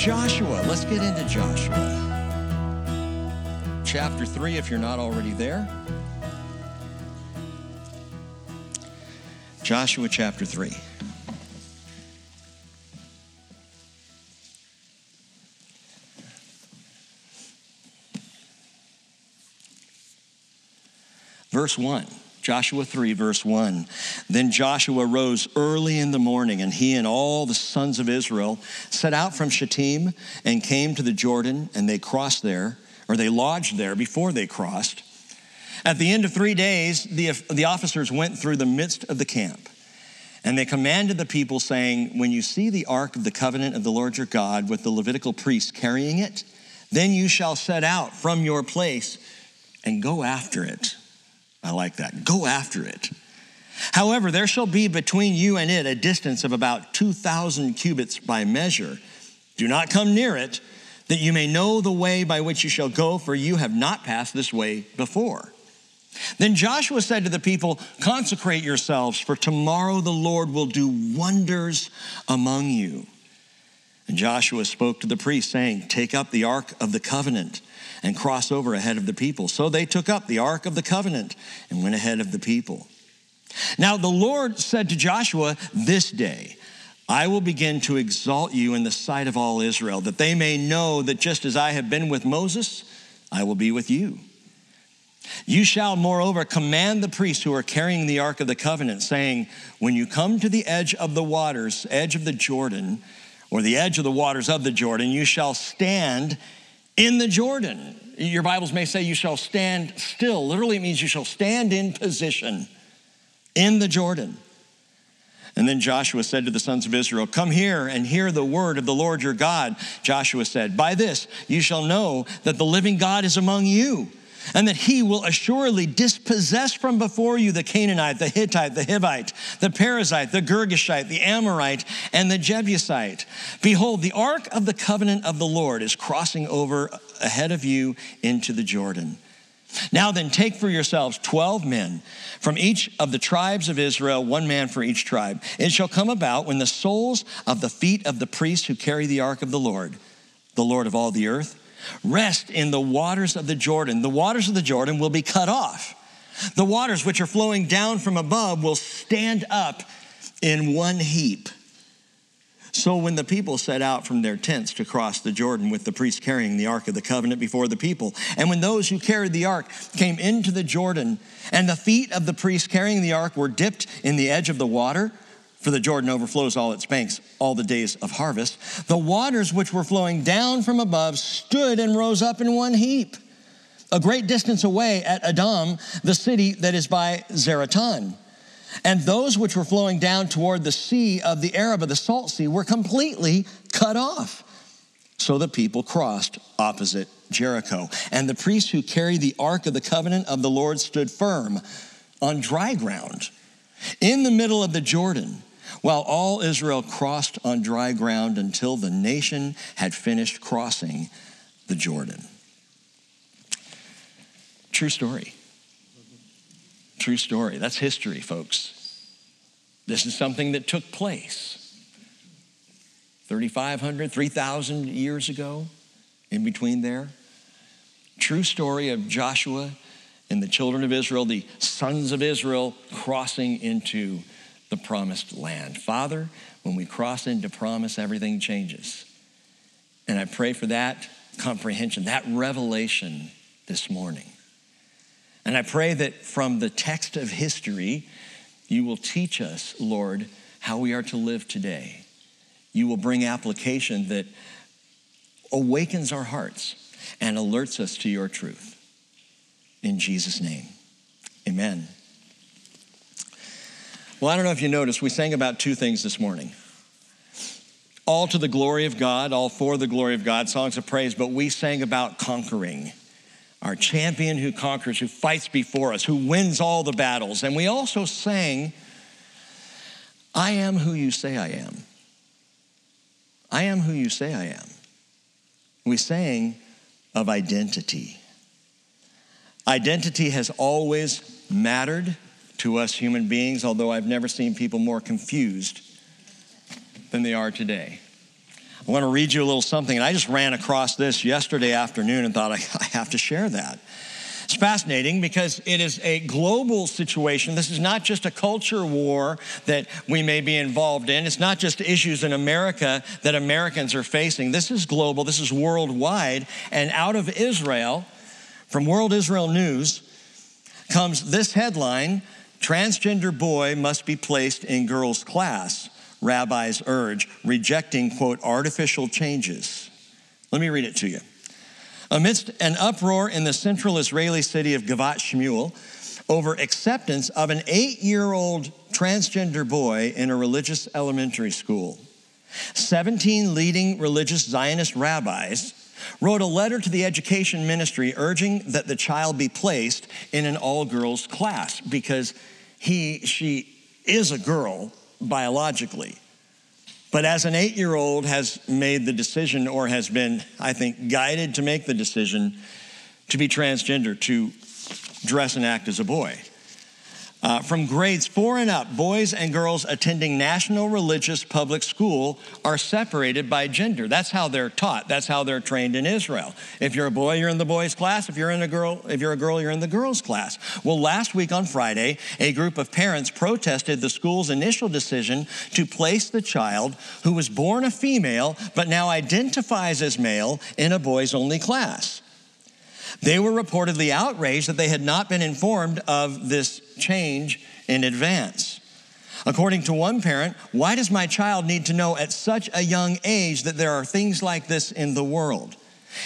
Joshua, let's get into Joshua. Chapter 3, if you're not already there. Joshua chapter 3. Verse 1. Joshua 3, verse 1. Then Joshua rose early in the morning, and he and all the sons of Israel set out from Shittim and came to the Jordan, and they crossed there, or they lodged there before they crossed. At the end of three days, the, the officers went through the midst of the camp, and they commanded the people, saying, When you see the ark of the covenant of the Lord your God with the Levitical priests carrying it, then you shall set out from your place and go after it. I like that. Go after it. However, there shall be between you and it a distance of about 2,000 cubits by measure. Do not come near it, that you may know the way by which you shall go, for you have not passed this way before. Then Joshua said to the people, Consecrate yourselves, for tomorrow the Lord will do wonders among you. And Joshua spoke to the priests, saying, Take up the ark of the covenant and cross over ahead of the people. So they took up the ark of the covenant and went ahead of the people. Now the Lord said to Joshua, This day I will begin to exalt you in the sight of all Israel, that they may know that just as I have been with Moses, I will be with you. You shall, moreover, command the priests who are carrying the ark of the covenant, saying, When you come to the edge of the waters, edge of the Jordan, or the edge of the waters of the Jordan, you shall stand in the Jordan. Your Bibles may say you shall stand still. Literally, it means you shall stand in position in the Jordan. And then Joshua said to the sons of Israel, Come here and hear the word of the Lord your God. Joshua said, By this you shall know that the living God is among you and that he will assuredly dispossess from before you the Canaanite, the Hittite, the Hivite, the Perizzite, the Girgashite, the Amorite, and the Jebusite. Behold, the ark of the covenant of the Lord is crossing over ahead of you into the Jordan. Now then, take for yourselves 12 men from each of the tribes of Israel, one man for each tribe. It shall come about when the soles of the feet of the priests who carry the ark of the Lord, the Lord of all the earth, rest in the waters of the Jordan. The waters of the Jordan will be cut off. The waters which are flowing down from above will stand up in one heap. So when the people set out from their tents to cross the Jordan with the priests carrying the ark of the covenant before the people, and when those who carried the ark came into the Jordan, and the feet of the priests carrying the ark were dipped in the edge of the water, for the Jordan overflows all its banks all the days of harvest. The waters which were flowing down from above stood and rose up in one heap, a great distance away at Adam, the city that is by Zaretan. And those which were flowing down toward the sea of the Arabah, the salt sea, were completely cut off. So the people crossed opposite Jericho. And the priests who carried the ark of the covenant of the Lord stood firm on dry ground in the middle of the Jordan while all Israel crossed on dry ground until the nation had finished crossing the Jordan. True story. True story. That's history, folks. This is something that took place 3,500, 3,000 years ago, in between there. True story of Joshua and the children of Israel, the sons of Israel, crossing into the promised land. Father, when we cross into promise, everything changes. And I pray for that comprehension, that revelation this morning. And I pray that from the text of history, you will teach us, Lord, how we are to live today. You will bring application that awakens our hearts and alerts us to your truth. In Jesus' name, amen. Well, I don't know if you noticed, we sang about two things this morning. All to the glory of God, all for the glory of God, songs of praise, but we sang about conquering. Our champion who conquers, who fights before us, who wins all the battles. And we also sang, I am who you say I am. I am who you say I am. We sang of identity. Identity has always mattered to us human beings, although I've never seen people more confused than they are today. I want to read you a little something, and I just ran across this yesterday afternoon and thought I, have to share that. It's fascinating because it is a global situation. This is not just a culture war that we may be involved in. It's not just issues in America that Americans are facing. This is global, this is worldwide. And out of Israel, from World Israel News, comes this headline Transgender boy must be placed in girls' class, rabbis urge, rejecting, quote, artificial changes. Let me read it to you. Amidst an uproar in the central Israeli city of Givat Shmuel over acceptance of an eight year old transgender boy in a religious elementary school, 17 leading religious Zionist rabbis wrote a letter to the education ministry urging that the child be placed in an all girls class because he, she is a girl biologically but as an eight year old has made the decision or has been, I think, guided to make the decision to be transgender, to dress and act as a boy. Uh, from grades four and up, boys and girls attending national religious public school are separated by gender. That's how they're taught. That's how they're trained in Israel. If you're a boy, you're in the boys' class. If you're in a girl, if you're a girl, you're in the girls' class. Well, last week on Friday, a group of parents protested the school's initial decision to place the child who was born a female but now identifies as male in a boys-only class. They were reportedly outraged that they had not been informed of this change in advance. According to one parent, why does my child need to know at such a young age that there are things like this in the world?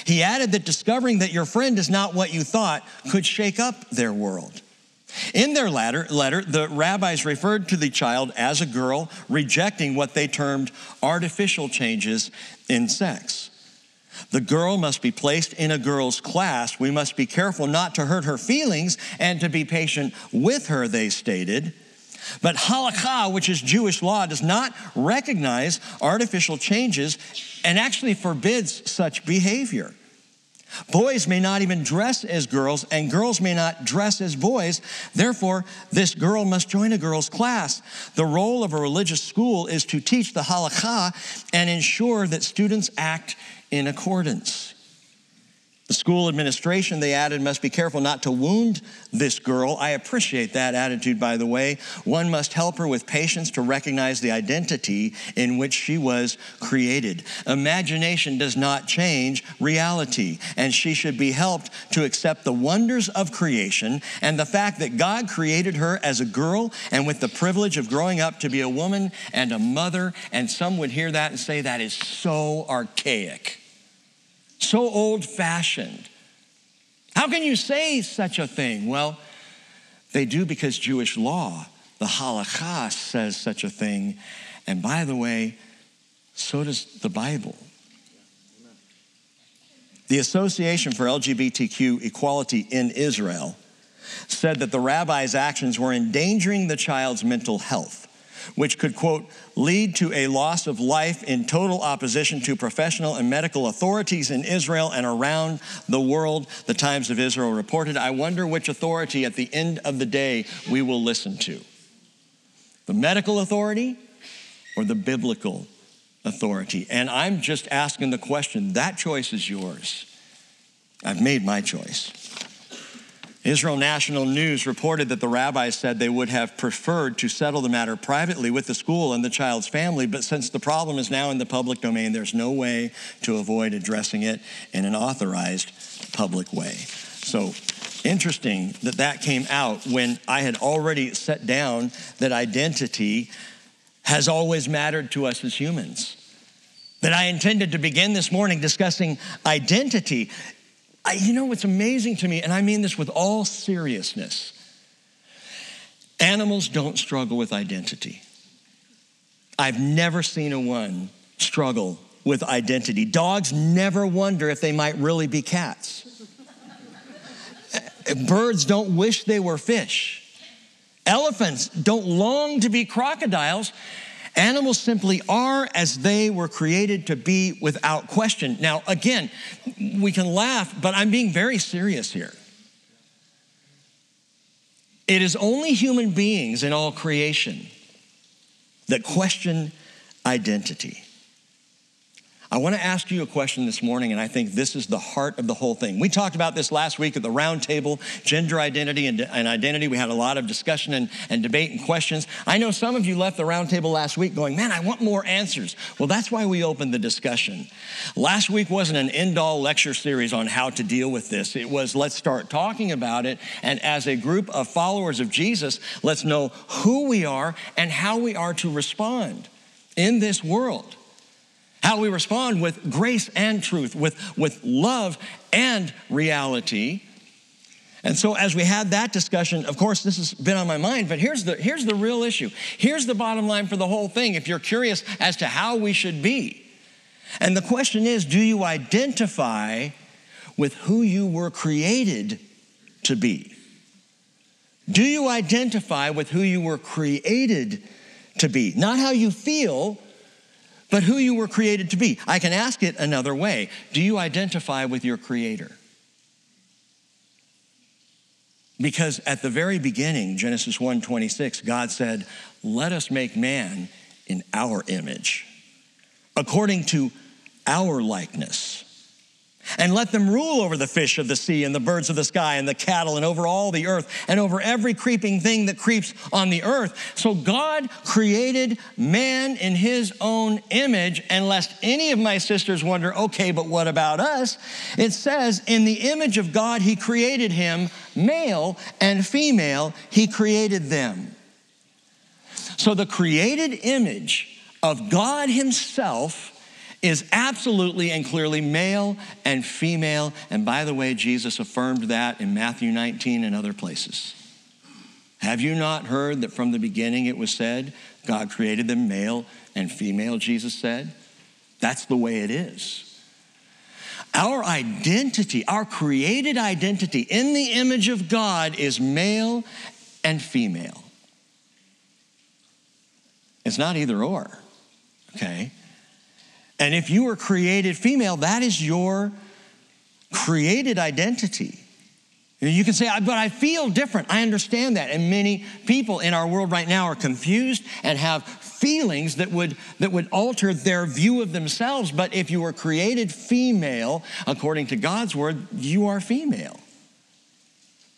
He added that discovering that your friend is not what you thought could shake up their world. In their letter, letter, the rabbis referred to the child as a girl, rejecting what they termed artificial changes in sex. The girl must be placed in a girl's class. We must be careful not to hurt her feelings and to be patient with her, they stated. But halakha, which is Jewish law, does not recognize artificial changes and actually forbids such behavior. Boys may not even dress as girls, and girls may not dress as boys. Therefore, this girl must join a girl's class. The role of a religious school is to teach the halakha and ensure that students act in accordance. School administration, they added, must be careful not to wound this girl. I appreciate that attitude, by the way. One must help her with patience to recognize the identity in which she was created. Imagination does not change reality, and she should be helped to accept the wonders of creation and the fact that God created her as a girl and with the privilege of growing up to be a woman and a mother. And some would hear that and say, that is so archaic so old fashioned. How can you say such a thing? Well, they do because Jewish law, the halakha, says such a thing. And by the way, so does the Bible. The Association for LGBTQ Equality in Israel said that the rabbi's actions were endangering the child's mental health which could, quote, lead to a loss of life in total opposition to professional and medical authorities in Israel and around the world, the Times of Israel reported. I wonder which authority at the end of the day we will listen to the medical authority or the biblical authority. And I'm just asking the question that choice is yours. I've made my choice. Israel National News reported that the rabbis said they would have preferred to settle the matter privately with the school and the child's family, but since the problem is now in the public domain, there's no way to avoid addressing it in an authorized public way. So, interesting that that came out when I had already set down that identity has always mattered to us as humans that I intended to begin this morning discussing identity. I, you know what's amazing to me, and I mean this with all seriousness animals don't struggle with identity. I've never seen a one struggle with identity. Dogs never wonder if they might really be cats. Birds don't wish they were fish. Elephants don't long to be crocodiles. Animals simply are as they were created to be without question. Now, again, we can laugh, but I'm being very serious here. It is only human beings in all creation that question identity. I want to ask you a question this morning, and I think this is the heart of the whole thing. We talked about this last week at the roundtable gender identity and, and, identity. We had a lot of discussion and, and debate and questions. I know some of you left the roundtable last week going, Man, I want more answers. Well, that's why we opened the discussion. Last week wasn't an end all lecture series on how to deal with this, it was let's start talking about it. And as a group of followers of Jesus, let's know who we are and how we are to respond in this world how we respond with grace and truth, with, with love and reality. And so, as we had that discussion, of course, this has been on my mind, but here's the, here's the real issue. Here's the bottom line for the whole thing if you're curious as to how we should be. And the question is do you identify with who you were created to be? Do you identify with who you were created to be? Not how you feel, but who you were created to be. I can ask it another way Do you identify with your Creator? Because at the very beginning, Genesis 1:26, God said, "Let us make man in our image, according to our likeness." And let them rule over the fish of the sea and the birds of the sky and the cattle and over all the earth and over every creeping thing that creeps on the earth. So God created man in his own image. And lest any of my sisters wonder, okay, but what about us? It says, in the image of God, he created him, male and female, he created them. So the created image of God himself is absolutely and clearly male and female. And by the way, Jesus affirmed that in Matthew 19 and other places. Have you not heard that from the beginning it was said, God created them male and female, Jesus said? That's the way it is. Our identity, our created identity in the image of God is male and female. It's not either or, okay? And if you were created female, that is your created identity. You can say, but I feel different. I understand that. And many people in our world right now are confused and have feelings that would, that would alter their view of themselves. But if you were created female, according to God's word, you are female.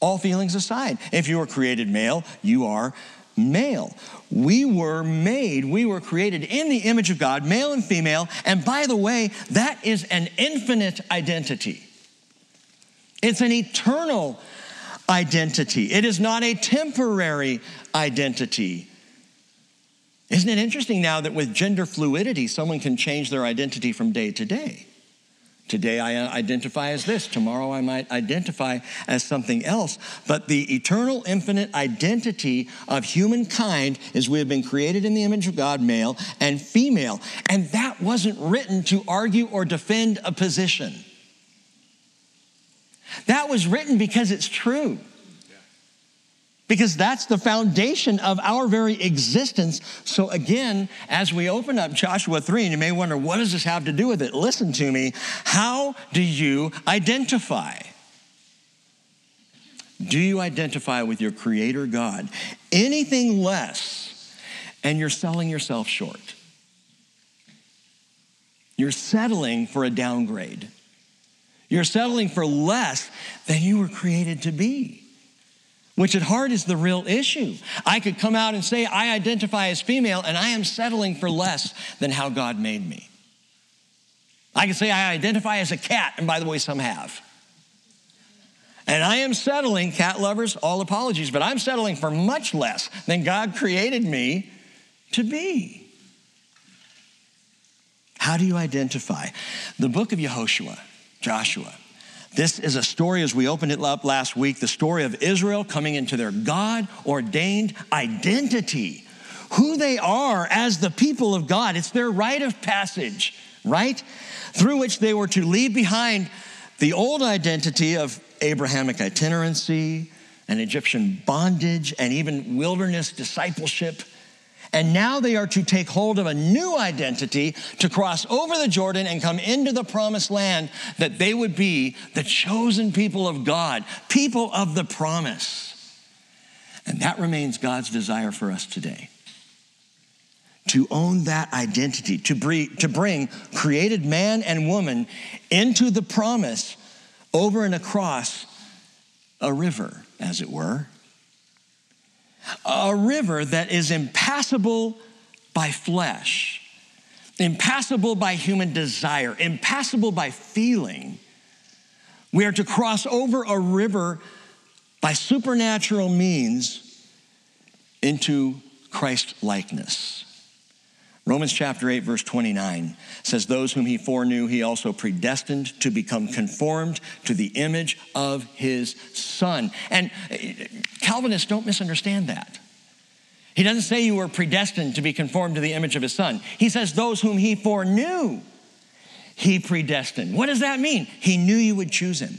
All feelings aside. If you were created male, you are male. We were made, we were created in the image of God, male and female. And by the way, that is an infinite identity. It's an eternal identity. It is not a temporary identity. Isn't it interesting now that with gender fluidity, someone can change their identity from day to day? Today I uh, identify as this, tomorrow I might identify as something else. But the eternal, infinite identity of humankind is we have been created in the image of God, male and female. And that wasn't written to argue or defend a position. That was written because it's true because that's the foundation of our very existence. So, again, as we open up Joshua 3, and you may wonder, what does this have to do with it? Listen to me. How do you identify? Do you identify with your Creator God? Anything less, and you're selling yourself short. You're settling for a downgrade. You're settling for less than you were created to be which at heart is the real issue. I could come out and say, I identify as female, and I am settling for less than how God made me. I could say, I identify as a cat, and by the way, some have. And I am settling, cat lovers, all apologies, but I'm settling for much less than God created me to be. How do you identify? The book of Yehoshua, Joshua, this is a story, as we opened it up last week, the story of Israel coming into their God ordained identity, who they are as the people of God. It's their rite of passage, right? Through which they were to leave behind the old identity of Abrahamic itinerancy and Egyptian bondage and even wilderness discipleship and now they are to take hold of a new identity to cross over the Jordan and come into the promised land that they would be the chosen people of God, people of the promise. And that remains God's desire for us today to own that identity, to bring, to bring created man and woman into the promise over and across a river, as it were. A river that is impassable by flesh, impassable by human desire, impassable by feeling. We are to cross over a river by supernatural means into Christ likeness. Romans chapter 8, verse 29 says, Those whom he foreknew, he also predestined to become conformed to the image of his son. And uh, Calvinists don't misunderstand that. He doesn't say you were predestined to be conformed to the image of his son. He says, Those whom he foreknew, he predestined. What does that mean? He knew you would choose him.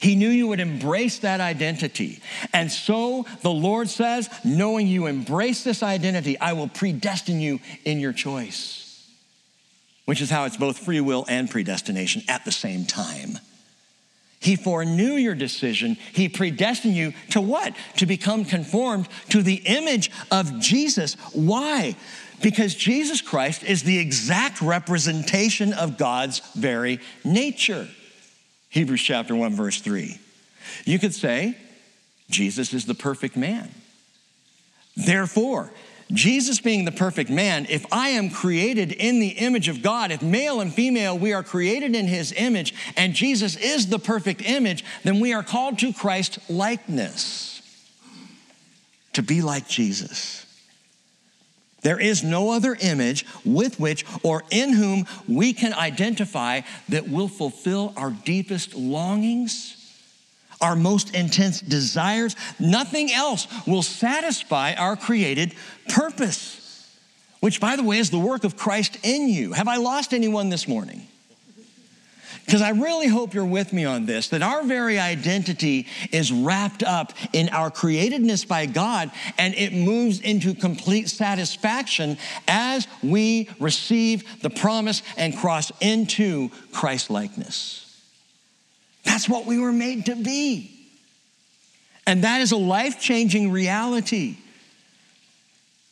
He knew you would embrace that identity. And so the Lord says, knowing you embrace this identity, I will predestine you in your choice, which is how it's both free will and predestination at the same time. He foreknew your decision. He predestined you to what? To become conformed to the image of Jesus. Why? Because Jesus Christ is the exact representation of God's very nature. Hebrews chapter 1, verse 3. You could say, Jesus is the perfect man. Therefore, Jesus being the perfect man, if I am created in the image of God, if male and female we are created in his image, and Jesus is the perfect image, then we are called to Christ likeness, to be like Jesus. There is no other image with which or in whom we can identify that will fulfill our deepest longings, our most intense desires. Nothing else will satisfy our created purpose, which, by the way, is the work of Christ in you. Have I lost anyone this morning? Because I really hope you're with me on this that our very identity is wrapped up in our createdness by God and it moves into complete satisfaction as we receive the promise and cross into Christ likeness. That's what we were made to be. And that is a life changing reality.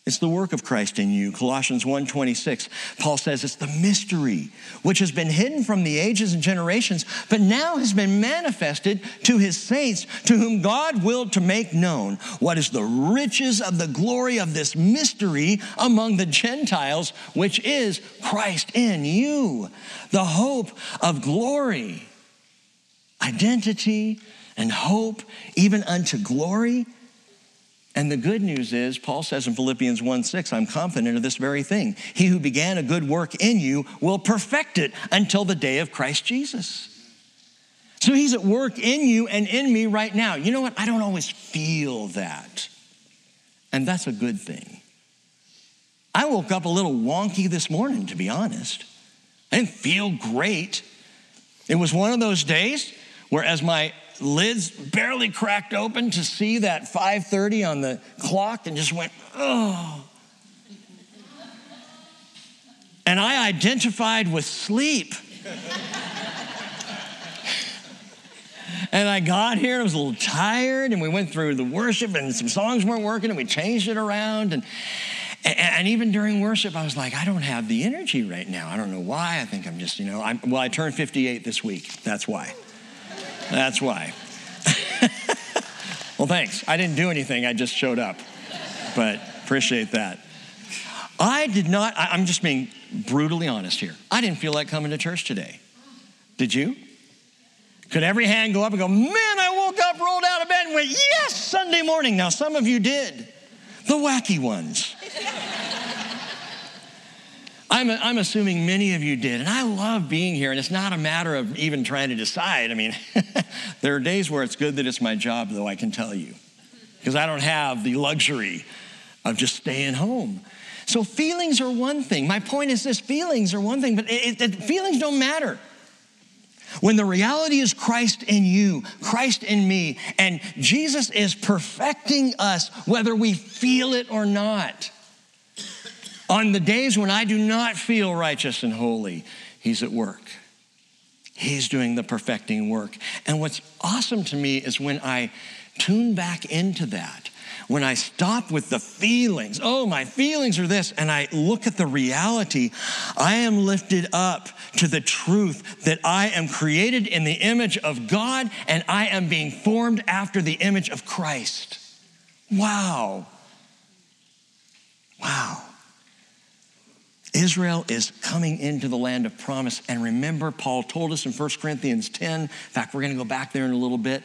It's the work of Christ in you. Colossians 1:26. Paul says it's the mystery which has been hidden from the ages and generations, but now has been manifested to his saints, to whom God willed to make known what is the riches of the glory of this mystery among the Gentiles, which is Christ in you, the hope of glory. Identity and hope, even unto glory and the good news is, Paul says in Philippians 1 6, I'm confident of this very thing. He who began a good work in you will perfect it until the day of Christ Jesus. So he's at work in you and in me right now. You know what? I don't always feel that. And that's a good thing. I woke up a little wonky this morning, to be honest. I didn't feel great. It was one of those days where, as my lids barely cracked open to see that 5:30 on the clock and just went, "Oh." And I identified with sleep. and I got here and I was a little tired and we went through the worship and some songs weren't working and we changed it around and and even during worship, I was like, I don't have the energy right now. I don't know why. I think I'm just, you know, I'm, well, I turned 58 this week. That's why. That's why. well, thanks. I didn't do anything, I just showed up. But appreciate that. I did not, I'm just being brutally honest here. I didn't feel like coming to church today. Did you? Could every hand go up and go, Man, I woke up, rolled out of bed, and went, Yes, Sunday morning. Now, some of you did, the wacky ones. I'm, I'm assuming many of you did. And I love being here. And it's not a matter of even trying to decide. I mean, there are days where it's good that it's my job, though, I can tell you, because I don't have the luxury of just staying home. So feelings are one thing. My point is this feelings are one thing, but it, it, feelings don't matter. When the reality is Christ in you, Christ in me, and Jesus is perfecting us whether we feel it or not. On the days when I do not feel righteous and holy, He's at work. He's doing the perfecting work. And what's awesome to me is when I tune back into that, when I stop with the feelings, oh, my feelings are this, and I look at the reality, I am lifted up to the truth that I am created in the image of God and I am being formed after the image of Christ. Wow. Wow. Israel is coming into the land of promise. And remember, Paul told us in 1 Corinthians 10, in fact, we're going to go back there in a little bit.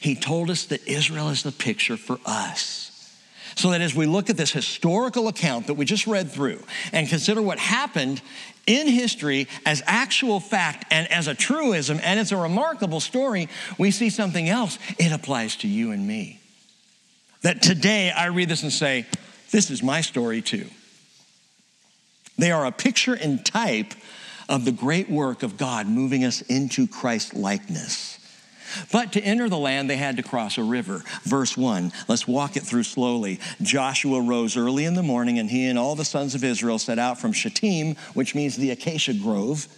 He told us that Israel is the picture for us. So that as we look at this historical account that we just read through and consider what happened in history as actual fact and as a truism, and it's a remarkable story, we see something else. It applies to you and me. That today I read this and say, This is my story too. They are a picture and type of the great work of God moving us into Christ likeness. But to enter the land, they had to cross a river. Verse 1, let's walk it through slowly. Joshua rose early in the morning, and he and all the sons of Israel set out from Shittim, which means the acacia grove,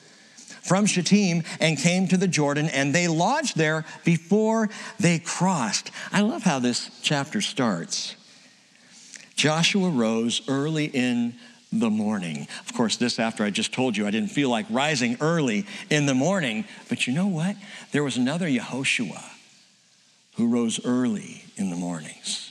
from Shittim, and came to the Jordan, and they lodged there before they crossed. I love how this chapter starts. Joshua rose early in the morning. Of course, this after I just told you I didn't feel like rising early in the morning, but you know what? There was another Yehoshua who rose early in the mornings.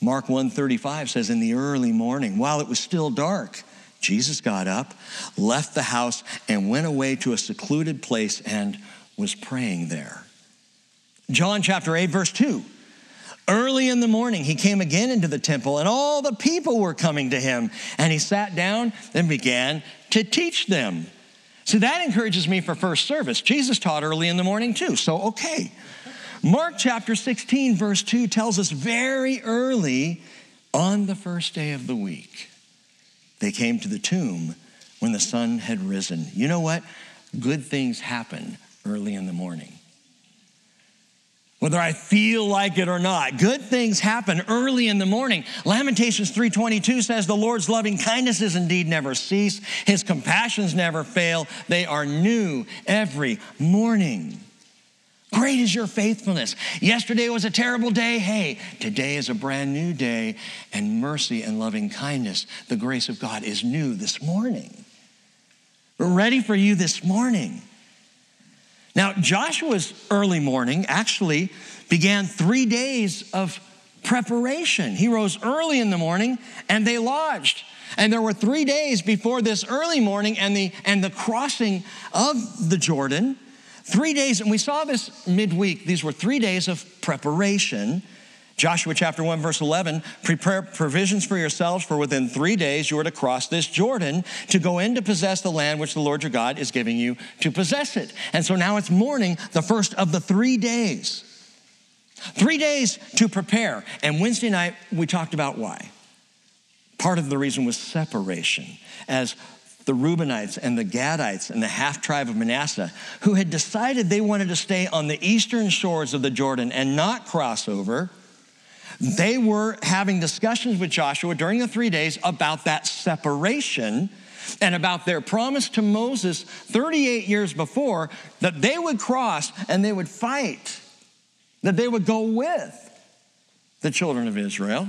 Mark 135 says in the early morning while it was still dark, Jesus got up, left the house and went away to a secluded place and was praying there. John chapter 8 verse 2 Early in the morning, he came again into the temple, and all the people were coming to him. And he sat down and began to teach them. So that encourages me for first service. Jesus taught early in the morning too, so okay. Mark chapter 16, verse 2 tells us very early on the first day of the week, they came to the tomb when the sun had risen. You know what? Good things happen early in the morning whether I feel like it or not. Good things happen early in the morning. Lamentations 3:22 says the Lord's loving kindnesses indeed never cease. His compassions never fail. They are new every morning. Great is your faithfulness. Yesterday was a terrible day. Hey, today is a brand new day, and mercy and loving kindness, the grace of God is new this morning. We're ready for you this morning. Now, Joshua's early morning actually began three days of preparation. He rose early in the morning and they lodged. And there were three days before this early morning and the, and the crossing of the Jordan. Three days, and we saw this midweek. These were three days of preparation Joshua chapter 1, verse 11 prepare provisions for yourselves, for within three days you are to cross this Jordan to go in to possess the land which the Lord your God is giving you to possess it. And so now it's morning, the first of the three days. Three days to prepare. And Wednesday night, we talked about why. Part of the reason was separation, as the Reubenites and the Gadites and the half tribe of Manasseh, who had decided they wanted to stay on the eastern shores of the Jordan and not cross over they were having discussions with Joshua during the three days about that separation and about their promise to Moses 38 years before that they would cross and they would fight, that they would go with the children of Israel.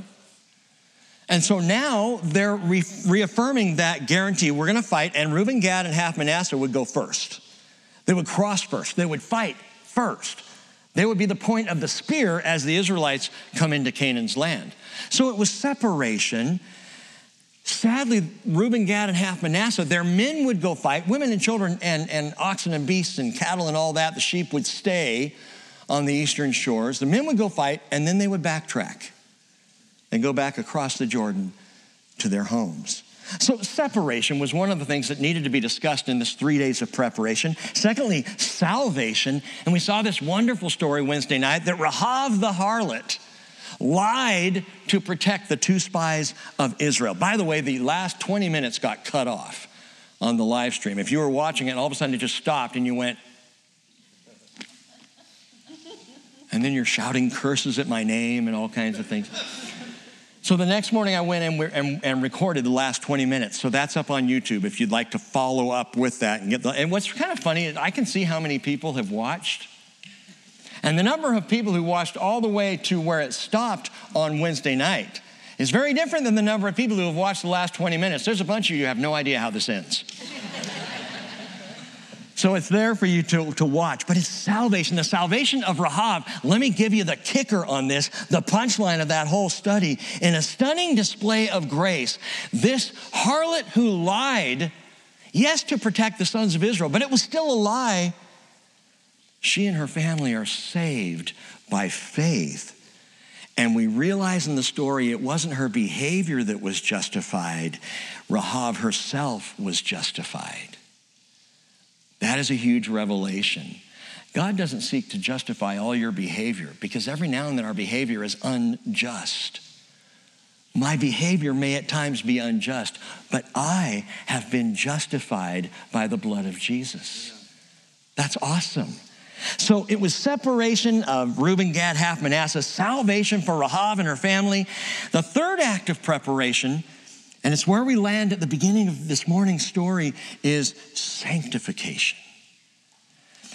And so now they're re- reaffirming that guarantee we're going to fight, and Reuben, Gad, and half Manasseh would go first. They would cross first, they would fight first. They would be the point of the spear as the Israelites come into Canaan's land. So it was separation. Sadly, Reuben, Gad, and half Manasseh, their men would go fight. Women and children and, and oxen and beasts and cattle and all that, the sheep would stay on the eastern shores. The men would go fight, and then they would backtrack and go back across the Jordan to their homes. So, separation was one of the things that needed to be discussed in this three days of preparation. Secondly, salvation. And we saw this wonderful story Wednesday night that Rahav the harlot lied to protect the two spies of Israel. By the way, the last 20 minutes got cut off on the live stream. If you were watching it all of a sudden it just stopped and you went, and then you're shouting curses at my name and all kinds of things. So the next morning, I went and, and, and, recorded the last 20 minutes. So that's up on YouTube if you'd like to follow up with that and get the. And what's kind of funny is I can see how many people have watched. And the number of people who watched all the way to where it stopped on Wednesday night is very different than the number of people who have watched the last 20 minutes. There's a bunch of you who have no idea how this ends. So it's there for you to, to watch, but it's salvation, the salvation of Rahab. Let me give you the kicker on this, the punchline of that whole study. In a stunning display of grace, this harlot who lied, yes, to protect the sons of Israel, but it was still a lie. She and her family are saved by faith. And we realize in the story it wasn't her behavior that was justified, Rahab herself was justified. That is a huge revelation. God doesn't seek to justify all your behavior because every now and then our behavior is unjust. My behavior may at times be unjust, but I have been justified by the blood of Jesus. That's awesome. So it was separation of Reuben, Gad, half Manasseh, salvation for Rahab and her family. The third act of preparation and it's where we land at the beginning of this morning's story is sanctification.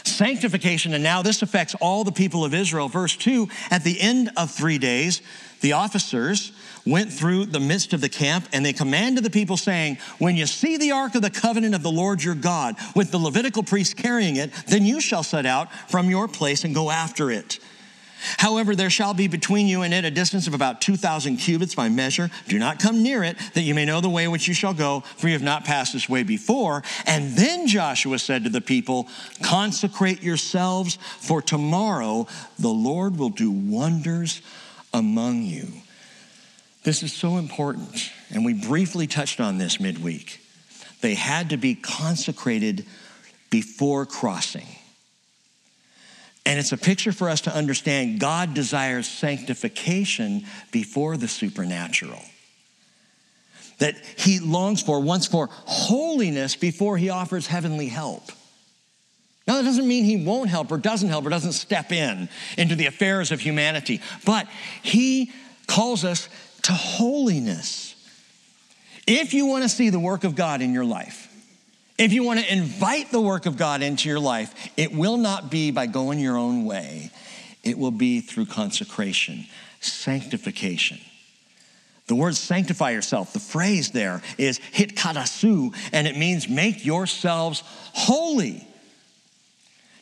Sanctification, and now this affects all the people of Israel. Verse 2 At the end of three days, the officers went through the midst of the camp and they commanded the people, saying, When you see the ark of the covenant of the Lord your God, with the Levitical priests carrying it, then you shall set out from your place and go after it. However, there shall be between you and it a distance of about 2,000 cubits by measure. Do not come near it, that you may know the way which you shall go, for you have not passed this way before. And then Joshua said to the people, Consecrate yourselves, for tomorrow the Lord will do wonders among you. This is so important, and we briefly touched on this midweek. They had to be consecrated before crossing. And it's a picture for us to understand God desires sanctification before the supernatural. That he longs for, wants for holiness before he offers heavenly help. Now, that doesn't mean he won't help or doesn't help or doesn't step in into the affairs of humanity, but he calls us to holiness. If you want to see the work of God in your life, if you want to invite the work of God into your life, it will not be by going your own way. It will be through consecration, sanctification. The word sanctify yourself, the phrase there is hitkadasu, and it means make yourselves holy.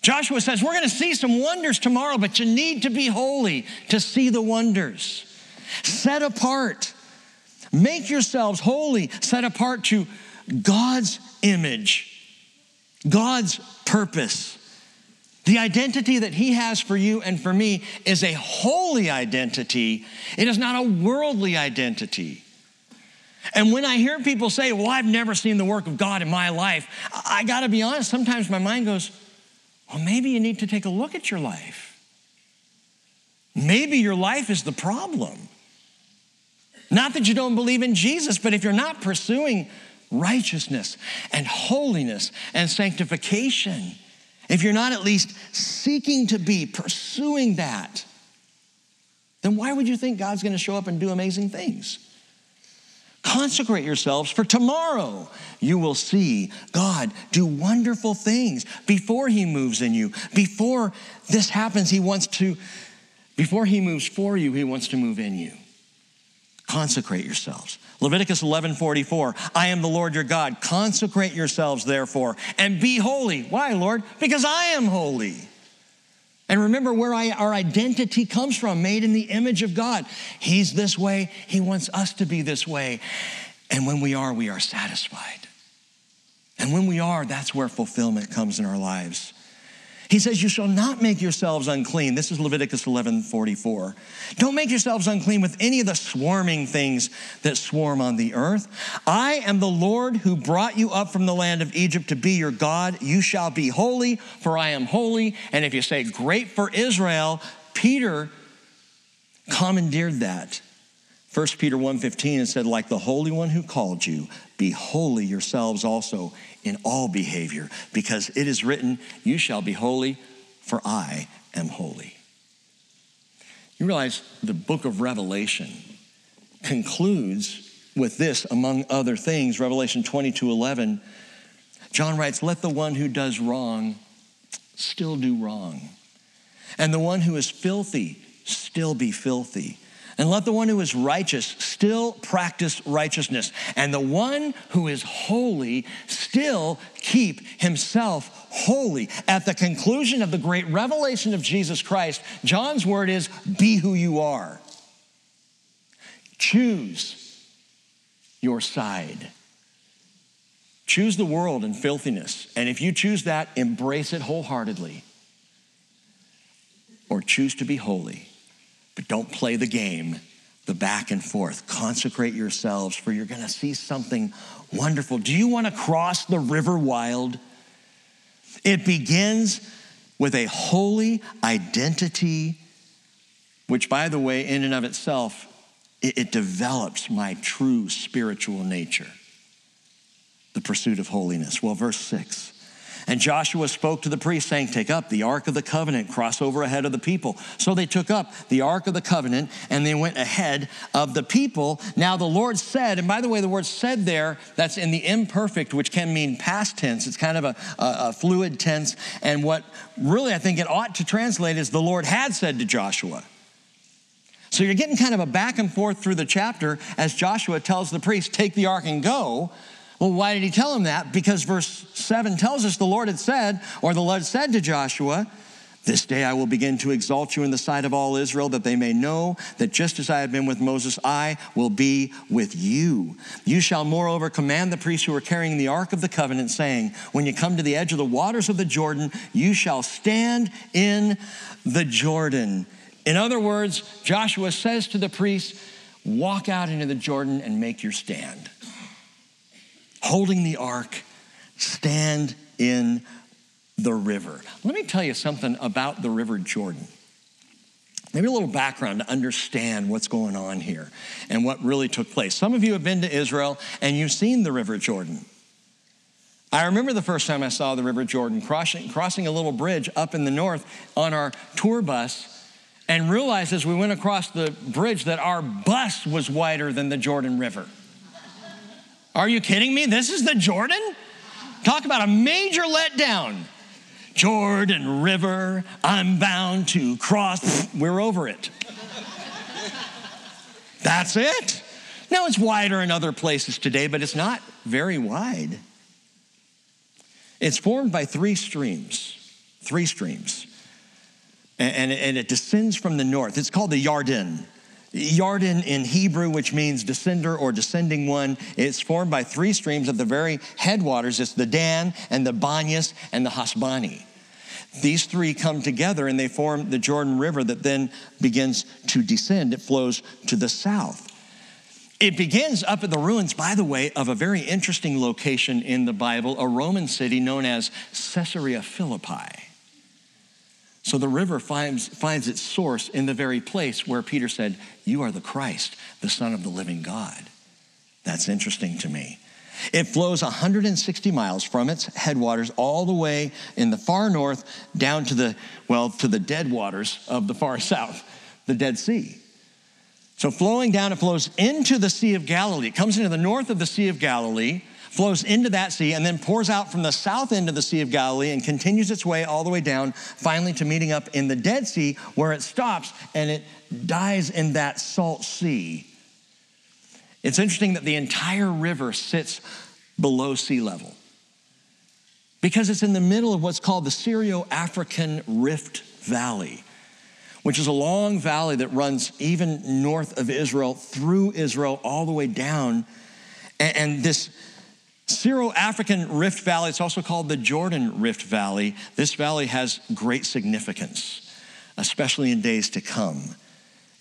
Joshua says, We're going to see some wonders tomorrow, but you need to be holy to see the wonders. Set apart. Make yourselves holy, set apart to God's image, God's purpose. The identity that He has for you and for me is a holy identity. It is not a worldly identity. And when I hear people say, Well, I've never seen the work of God in my life, I gotta be honest, sometimes my mind goes, Well, maybe you need to take a look at your life. Maybe your life is the problem. Not that you don't believe in Jesus, but if you're not pursuing righteousness and holiness and sanctification, if you're not at least seeking to be, pursuing that, then why would you think God's going to show up and do amazing things? Consecrate yourselves for tomorrow. You will see God do wonderful things before He moves in you. Before this happens, He wants to, before He moves for you, He wants to move in you. Consecrate yourselves. Leviticus 11:44, I am the Lord your God. Consecrate yourselves therefore and be holy. Why, Lord? Because I am holy. And remember where I, our identity comes from, made in the image of God. He's this way, He wants us to be this way. And when we are, we are satisfied. And when we are, that's where fulfillment comes in our lives. He says, You shall not make yourselves unclean. This is Leviticus 11 44. Don't make yourselves unclean with any of the swarming things that swarm on the earth. I am the Lord who brought you up from the land of Egypt to be your God. You shall be holy, for I am holy. And if you say, Great for Israel, Peter commandeered that. 1 Peter 1:15 and said like the holy one who called you be holy yourselves also in all behavior, because it is written, You shall be holy, for I am holy. You realize the book of Revelation concludes with this, among other things, Revelation 22 11. John writes, Let the one who does wrong still do wrong. And the one who is filthy still be filthy. And let the one who is righteous still practice righteousness. And the one who is holy still keep himself holy. At the conclusion of the great revelation of Jesus Christ, John's word is be who you are. Choose your side. Choose the world and filthiness. And if you choose that, embrace it wholeheartedly. Or choose to be holy but don't play the game, the back and forth. Consecrate yourselves, for you're going to see something wonderful. Do you want to cross the river wild? It begins with a holy identity, which, by the way, in and of itself, it, it develops my true spiritual nature. The pursuit of holiness. Well, verse 6 and Joshua spoke to the priests, saying, Take up the ark of the covenant, cross over ahead of the people. So they took up the ark of the covenant and they went ahead of the people. Now the Lord said, and by the way, the word said there, that's in the imperfect, which can mean past tense. It's kind of a, a, a fluid tense. And what really I think it ought to translate is the Lord had said to Joshua. So you're getting kind of a back and forth through the chapter as Joshua tells the priest, Take the ark and go. Well, why did he tell him that? Because verse 7 tells us the Lord had said, or the Lord said to Joshua, this day I will begin to exalt you in the sight of all Israel, that they may know that just as I have been with Moses, I will be with you. You shall moreover command the priests who are carrying the ark of the covenant, saying, When you come to the edge of the waters of the Jordan, you shall stand in the Jordan. In other words, Joshua says to the priests, Walk out into the Jordan and make your stand holding the ark, stand in the river. Let me tell you something about the River Jordan. Maybe a little background to understand what's going on here and what really took place. Some of you have been to Israel and you've seen the River Jordan. I remember the first time I saw the River Jordan crossing, crossing a little bridge up in the north on our tour bus and realized as we went across the bridge that our bus was wider than the Jordan River. Are you kidding me? This is the Jordan? Talk about a major letdown. Jordan River, I'm bound to cross. We're over it. That's it. Now it's wider in other places today, but it's not very wide. It's formed by three streams, three streams. And, and, it descends from the north. It's called the Yarden. Yarden in Hebrew, which means descender or descending one, it's formed by three streams of the very headwaters. It's the Dan and the Banyas and the Hasbani. These three come together and they form the Jordan River that then begins to descend. It flows to the south. It begins up at the ruins, by the way, of a very interesting location in the Bible, a Roman city known as Caesarea Philippi. So the river finds, finds its source in the very place where Peter said, You are the Christ, the Son of the living God. That's interesting to me. It flows 160 miles from its headwaters all the way in the far north down to the, well, to the dead waters of the far south, the Dead Sea. So flowing down, it flows into the Sea of Galilee. It comes into the north of the Sea of Galilee flows into that sea, and then pours out from the south end of the Sea of Galilee and continues its way all the way down, finally to meeting up in the Dead Sea, where it stops and it dies in that salt sea. It's interesting that the entire river sits below sea level because it's in the middle of what's called the Syro African Rift Valley which is a long valley that runs even north of Israel, through Israel, all the way down. And, this Syro African Rift Valley, it's also called the Jordan Rift Valley. This valley has great significance, especially in days to come.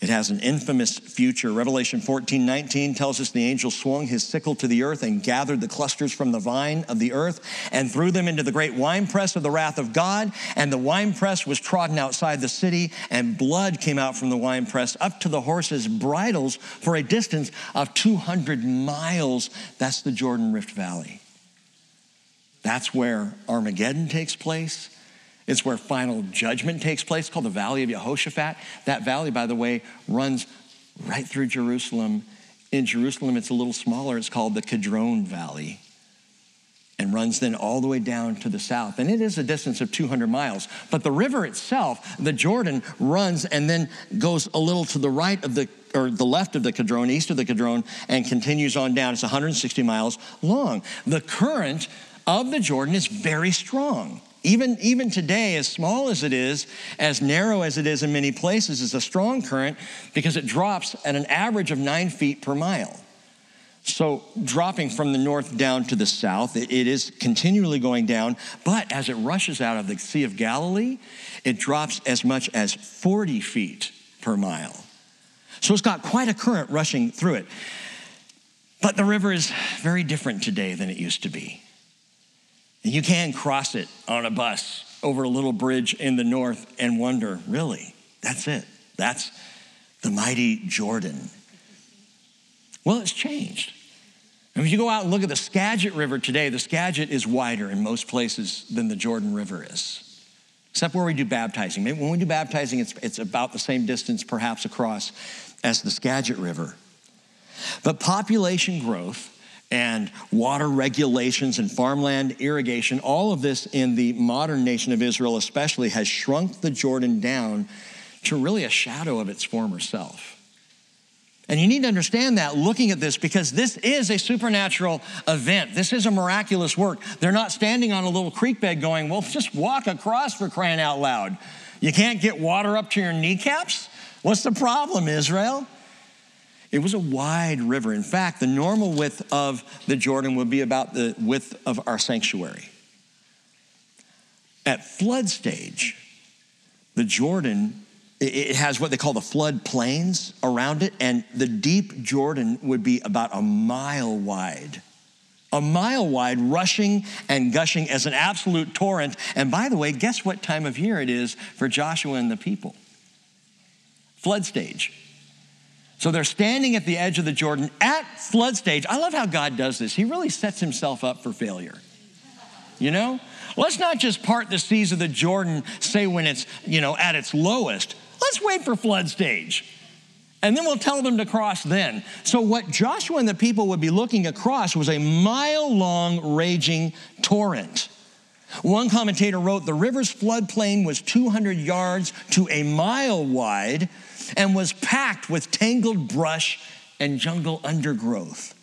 It has an infamous future. Revelation 14 19 tells us the angel swung his sickle to the earth and gathered the clusters from the vine of the earth and threw them into the great winepress of the wrath of God. And the winepress was trodden outside the city, and blood came out from the winepress up to the horses' bridles for a distance of 200 miles. That's the Jordan Rift Valley. That's where Armageddon takes place. It's where final judgment takes place, called the Valley of Jehoshaphat. That valley, by the way, runs right through Jerusalem. In Jerusalem, it's a little smaller. It's called the Kidron Valley. and runs then all the way down to the south. And it is a distance of 200 miles. But the river itself, the Jordan, runs and then goes a little to the right of the or the left of the Kidron, east of the Kidron, and continues on down. It's 160 miles long. The current of the Jordan is very strong. Even, even today, as small as it is, as narrow as it is in many places, is a strong current because it drops at an average of nine feet per mile. So, dropping from the north down to the south, it, it is continually going down, but as it rushes out of the Sea of Galilee, it drops as much as 40 feet per mile. So, it's got quite a current rushing through it. But the river is very different today than it used to be. You can cross it on a bus over a little bridge in the north and wonder, really, that's it. That's the mighty Jordan. Well, it's changed. And if you go out and look at the Skagit River today, the Skagit is wider in most places than the Jordan River is, except where we do baptizing. Maybe when we do baptizing, it's, it's about the same distance, perhaps, across as the Skagit River. But population growth and water regulations and farmland irrigation, all of this in the modern nation of Israel, especially, has shrunk the Jordan down to really a shadow of its former self. And you need to understand that looking at this because this is a supernatural event. This is a miraculous work. They're not standing on a little creek bed going, well, just walk across for crying out loud. You can't get water up to your kneecaps? What's the problem, Israel? It was a wide river. In fact, the normal width of the Jordan would be about the width of our sanctuary. At flood stage, the Jordan it has what they call the flood plains around it, and the deep Jordan would be about a mile wide. A mile wide, rushing and gushing as an absolute torrent. And by the way, guess what time of year it is for Joshua and the people? Flood stage. So they're standing at the edge of the Jordan at flood stage. I love how God does this. He really sets himself up for failure. You know? Let's not just part the seas of the Jordan, say when it's, you know, at its lowest. Let's wait for flood stage. And then we'll tell them to cross then. So, what Joshua and the people would be looking across was a mile long raging torrent. One commentator wrote the river's floodplain was 200 yards to a mile wide and was packed with tangled brush and jungle undergrowth.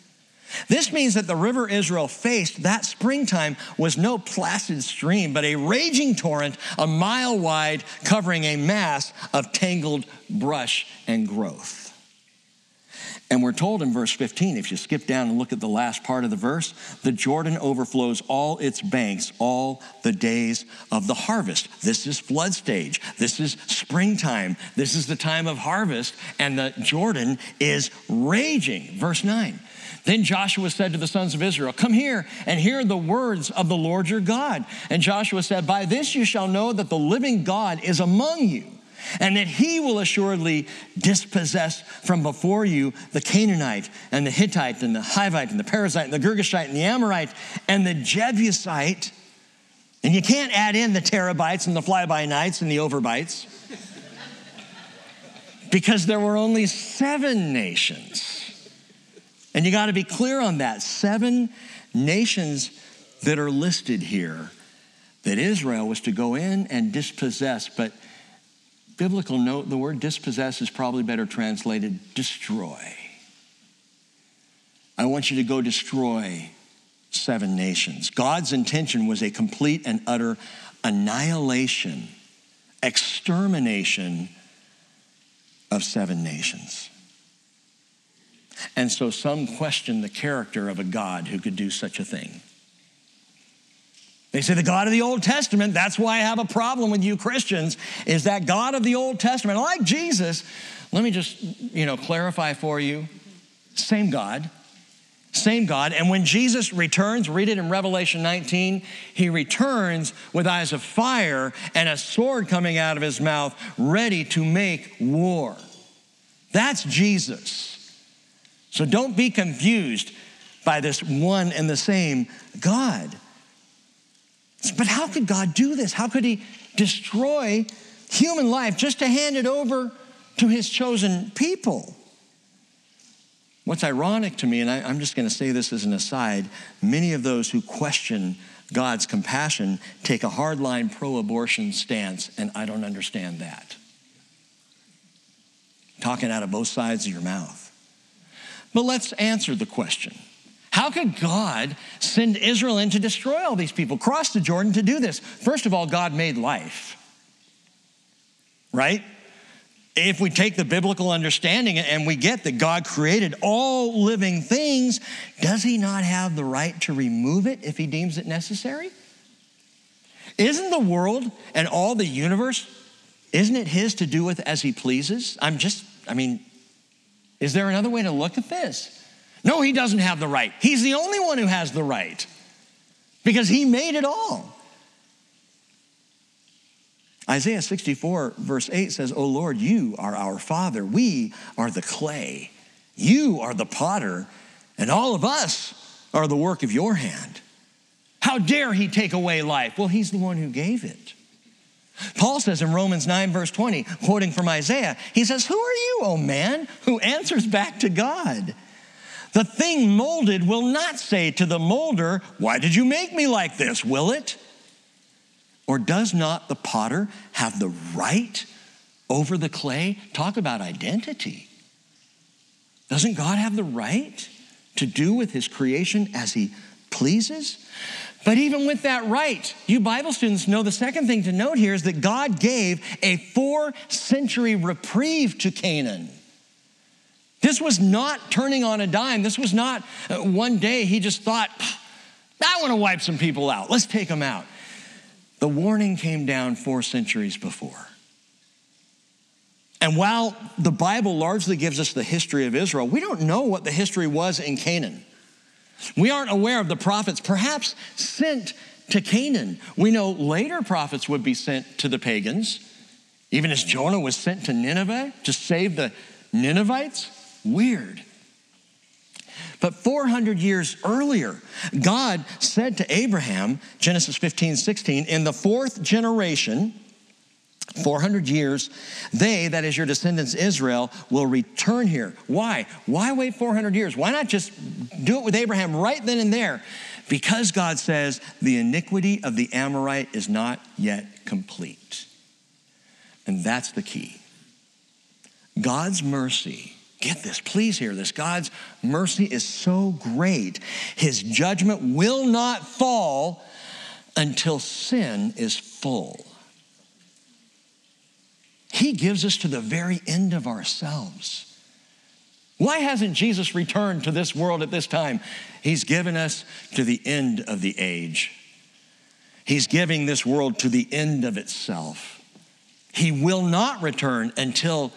This means that the river Israel faced that springtime was no placid stream, but a raging torrent a mile wide, covering a mass of tangled brush and growth. And we're told in verse 15, if you skip down and look at the last part of the verse, the Jordan overflows all its banks all the days of the harvest. This is flood stage. This is springtime. This is the time of harvest, and the Jordan is raging. Verse 9. Then Joshua said to the sons of Israel, Come here and hear the words of the Lord your God. And Joshua said, By this you shall know that the living God is among you, and that he will assuredly dispossess from before you the Canaanite and the Hittite and the Hivite and the Perizzite and the Girgashite and the Amorite and the Jebusite. And you can't add in the terabytes and the fly-by-nights and the overbites because there were only seven nations and you got to be clear on that. Seven nations that are listed here that Israel was to go in and dispossess, but biblical note the word dispossess is probably better translated destroy. I want you to go destroy seven nations. God's intention was a complete and utter annihilation, extermination of seven nations. And so some question the character of a God who could do such a thing. They say the God of the Old Testament, that's why I have a problem with you Christians, is that God of the Old Testament. Like Jesus, let me just, you know, clarify for you. Same God. Same God. And when Jesus returns, read it in Revelation 19, he returns with eyes of fire and a sword coming out of his mouth, ready to make war. That's Jesus. So don't be confused by this one and the same God. But how could God do this? How could He destroy human life just to hand it over to His chosen people? What's ironic to me, and I, am just going to say this as an aside, many of those who question God's compassion take a hardline pro abortion stance, and I don't understand that. Talking out of both sides of your mouth. But let's answer the question How could God send Israel in to destroy all these people, cross the Jordan to do this? First of all, God made life, right? If we take the biblical understanding and we get that God created all living things, does he not have the right to remove it if he deems it necessary? Isn't the world and all the universe, isn't it his to do with as he pleases? I'm just, I mean, is there another way to look at this? No, he doesn't have the right. He's the only one who has the right because he made it all. Isaiah 64, verse 8 says, O Lord, you are our Father. We are the clay. You are the potter, and all of us are the work of your hand. How dare he take away life? Well, he's the one who gave it. Paul says in Romans 9, verse 20, quoting from Isaiah, he says, Who are you, O man, who answers back to God? The thing molded will not say to the molder, Why did you make me like this? Will it? Or does not the potter have the right over the clay? Talk about identity. Doesn't God have the right to do with his creation as he pleases? But even with that right, you Bible students know the second thing to note here is that God gave a four century reprieve to Canaan. This was not turning on a dime. This was not uh, one day he just thought, I want to wipe some people out. Let's take them out. The warning came down four centuries before. And while the Bible largely gives us the history of Israel, we don't know what the history was in Canaan. We aren't aware of the prophets perhaps sent to Canaan. We know later prophets would be sent to the pagans, even as Jonah was sent to Nineveh to save the Ninevites. Weird. But 400 years earlier, God said to Abraham, Genesis 15, 16, in the fourth generation, 400 years, they, that is your descendants Israel, will return here. Why? Why wait 400 years? Why not just do it with Abraham right then and there? Because God says the iniquity of the Amorite is not yet complete. And that's the key. God's mercy Get this, please hear this. God's mercy is so great, his judgment will not fall until sin is full. He gives us to the very end of ourselves. Why hasn't Jesus returned to this world at this time? He's given us to the end of the age. He's giving this world to the end of itself. He will not return until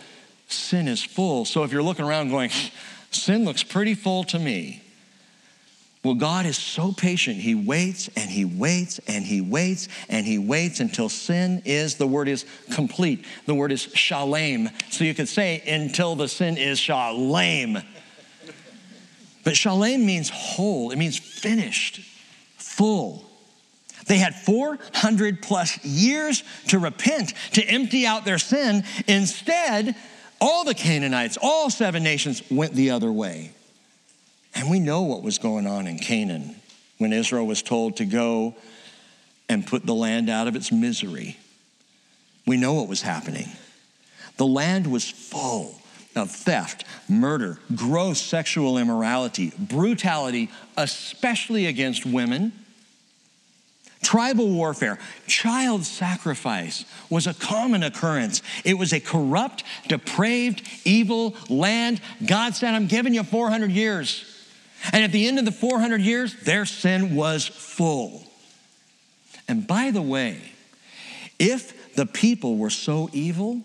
sin is full. So if you're looking around going, sin looks pretty full to me. Well, God is so patient. He waits and he waits and he waits and he waits until sin is, the word is complete. The word is shalem. So you could say until the sin is shalem. But shalem means whole, it means finished, full. They had 400 plus years to repent, to empty out their sin. Instead, all the Canaanites, all seven nations went the other way. And we know what was going on in Canaan when Israel was told to go and put the land out of its misery. We know what was happening. The land was full of theft, murder, gross sexual immorality, brutality, especially against women Tribal warfare, child sacrifice was a common occurrence. It was a corrupt, depraved, evil land. God said, I'm giving you 400 years. And at the end of the 400 years, their sin was full. And by the way, if the people were so evil,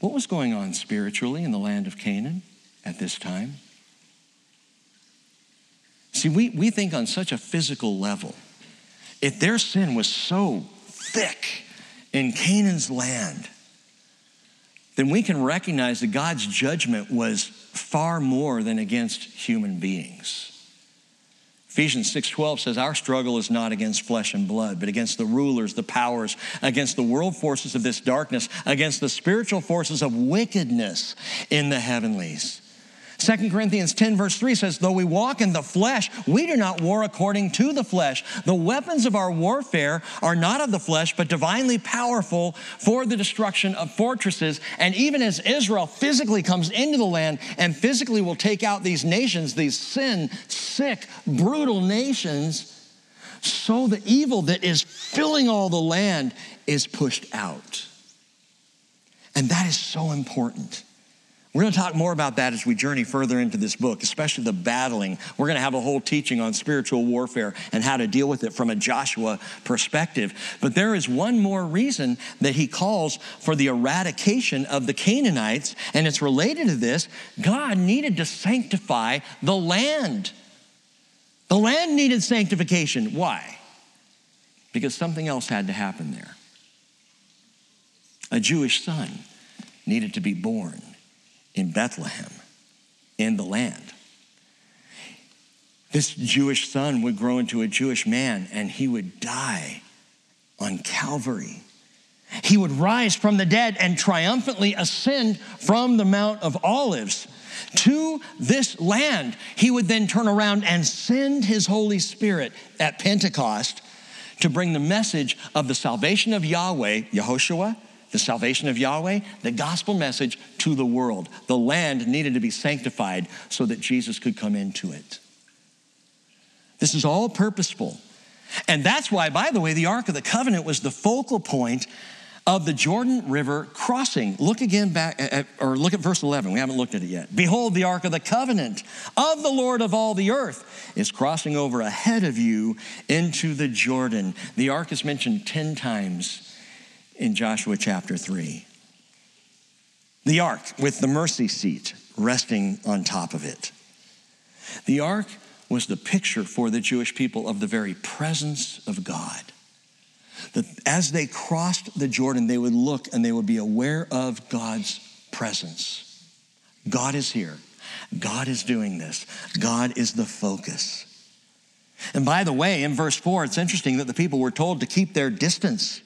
what was going on spiritually in the land of Canaan at this time? See, we, we think on such a physical level if their sin was so thick in Canaan's land, then we can recognize that God's judgment was far more than against human beings. Ephesians 6:12 says our struggle is not against flesh and blood but against the rulers, the powers, against the world forces of this darkness, against the spiritual forces of wickedness in the heavenlies. 2 Corinthians 10, verse 3 says, Though we walk in the flesh, we do not war according to the flesh. The weapons of our warfare are not of the flesh, but divinely powerful for the destruction of fortresses. And even as Israel physically comes into the land and physically will take out these nations, these sin, sick, brutal nations, so the evil that is filling all the land is pushed out. And that is so important. We're going to talk more about that as we journey further into this book, especially the battling. We're going to have a whole teaching on spiritual warfare and how to deal with it from a Joshua perspective. But there is one more reason that he calls for the eradication of the Canaanites, and it's related to this. God needed to sanctify the land. The land needed sanctification. Why? Because something else had to happen there. A Jewish son needed to be born in Bethlehem, in the land. This Jewish son would grow into a Jewish man and he would die on Calvary. He would rise from the dead and triumphantly ascend from the Mount of Olives to this land. He would then turn around and send his Holy Spirit at Pentecost to bring the message of the salvation of Yahweh, Yehoshua, the salvation of Yahweh, the gospel message to the world. The land needed to be sanctified so that Jesus could come into it. This is all purposeful. And that's why, by the way, the Ark of the Covenant was the focal point of the Jordan River crossing. Look again back, at, or look at verse 11. We haven't looked at it yet. Behold, the Ark of the Covenant of the Lord of all the earth is crossing over ahead of you into the Jordan. The Ark is mentioned 10 times in Joshua chapter 3. The ark with the mercy seat resting on top of it. The ark was the picture for the Jewish people of the very presence of God. That as they crossed the Jordan, they would look and they would be aware of God's presence. God is here. God is doing this. God is the focus. And by the way, in verse 4, it's interesting that the people were told to keep their distance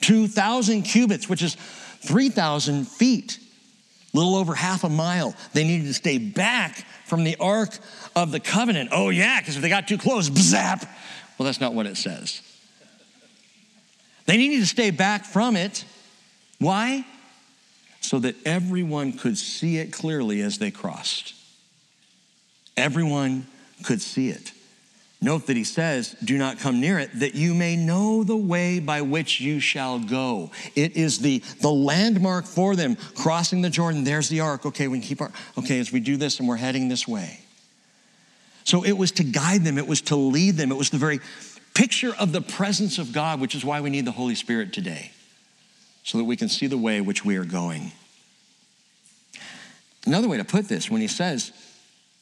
2,000 cubits, which is 3,000 feet, little over half a mile. They needed to stay back from the Ark of the Covenant. Oh, yeah, because if they got too close, zap. Well, that's not what it says. They needed to stay back from it. Why? So that everyone could see it clearly as they crossed. Everyone could see it. Note that he says, Do not come near it, that you may know the way by which you shall go. It is the, the landmark for them, crossing the Jordan. There's the ark. Okay, we can keep our, okay, as we do this and we're heading this way. So it was to guide them, it was to lead them, it was the very picture of the presence of God, which is why we need the Holy Spirit today, so that we can see the way which we are going. Another way to put this, when he says,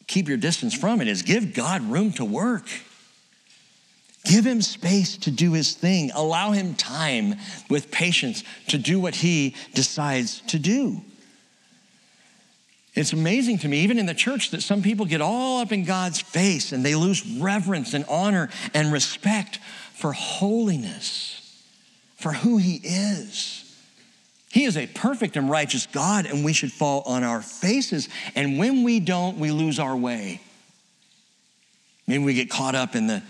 keep your distance from it, is give God room to work. Give him space to do his thing. Allow him time with patience to do what he decides to do. It's amazing to me, even in the church, that some people get all up in God's face and they lose reverence and honor and respect for holiness, for who he is. He is a perfect and righteous God, and we should fall on our faces. And when we don't, we lose our way. Maybe we get caught up in the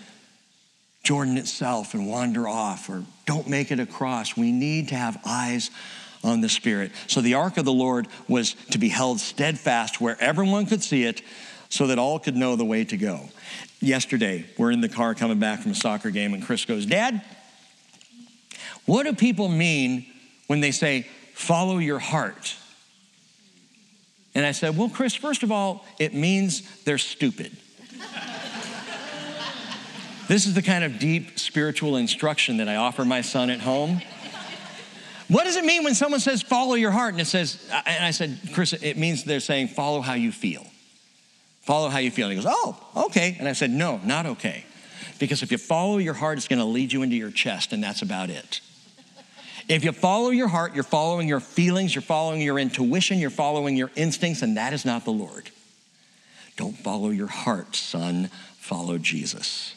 Jordan itself and wander off or don't make it across. We need to have eyes on the Spirit. So the ark of the Lord was to be held steadfast where everyone could see it so that all could know the way to go. Yesterday, we're in the car coming back from a soccer game, and Chris goes, Dad, what do people mean when they say, follow your heart? And I said, Well, Chris, first of all, it means they're stupid. This is the kind of deep spiritual instruction that I offer my son at home. What does it mean when someone says, follow your heart? And it says, and I said, Chris, it means they're saying, follow how you feel. Follow how you feel. And he goes, oh, okay. And I said, no, not okay. Because if you follow your heart, it's going to lead you into your chest, and that's about it. If you follow your heart, you're following your feelings, you're following your intuition, you're following your instincts, and that is not the Lord. Don't follow your heart, son. Follow Jesus.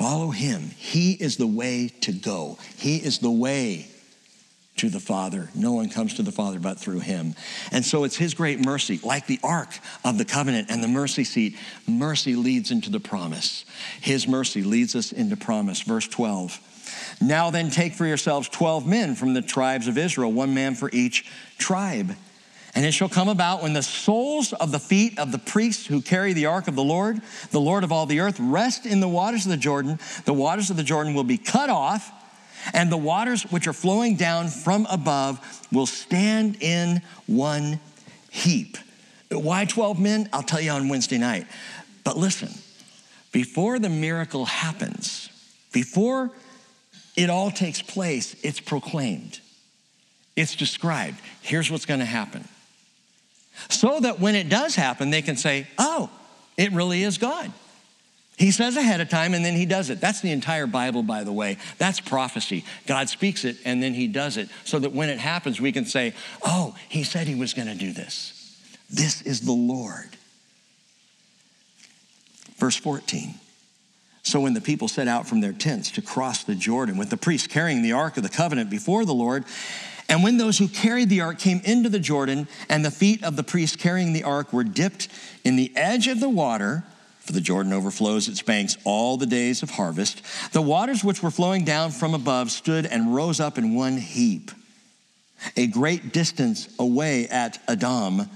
Follow him. He is the way to go, he is the way to the Father. No one comes to the Father but through him. And so it's his great mercy, like the ark of the covenant and the mercy seat. Mercy leads into the promise. His mercy leads us into promise. Verse 12. Now then, take for yourselves 12 men from the tribes of Israel, one man for each tribe. And it shall come about when the soles of the feet of the priests who carry the ark of the Lord, the Lord of all the earth, rest in the waters of the Jordan, the waters of the Jordan will be cut off and the waters which are flowing down from above will stand in one heap. Why 12 men? I'll tell you on Wednesday night. But listen, before the miracle happens, before it all takes place, it's proclaimed, it's described. Here's what's going to happen. So that when it does happen, they can say, oh, it really is God. He says ahead of time and then he does it. That's the entire Bible, by the way. That's prophecy. God speaks it and then he does it so that when it happens, we can say, oh, he said he was going to do this. This is the Lord. Verse 14. So when the people set out from their tents to cross the Jordan with the priests carrying the ark of the covenant before the Lord, and when those who carried the ark came into the Jordan, and the feet of the priests carrying the ark were dipped in the edge of the water, for the Jordan overflows its banks all the days of harvest. The waters which were flowing down from above stood and rose up in one heap. A great distance away at Adam,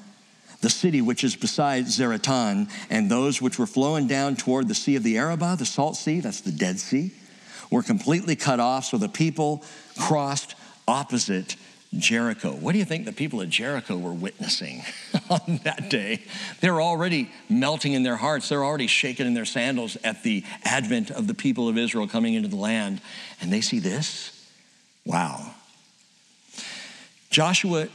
the city which is beside Zaretan, and those which were flowing down toward the sea of the Arabah, the salt sea, that's the Dead Sea, were completely cut off, so the people crossed opposite Jericho. What do you think the people of Jericho were witnessing on that day? They're already melting in their hearts. They're already shaking in their sandals at the advent of the people of Israel coming into the land. And they see this. Wow. Joshua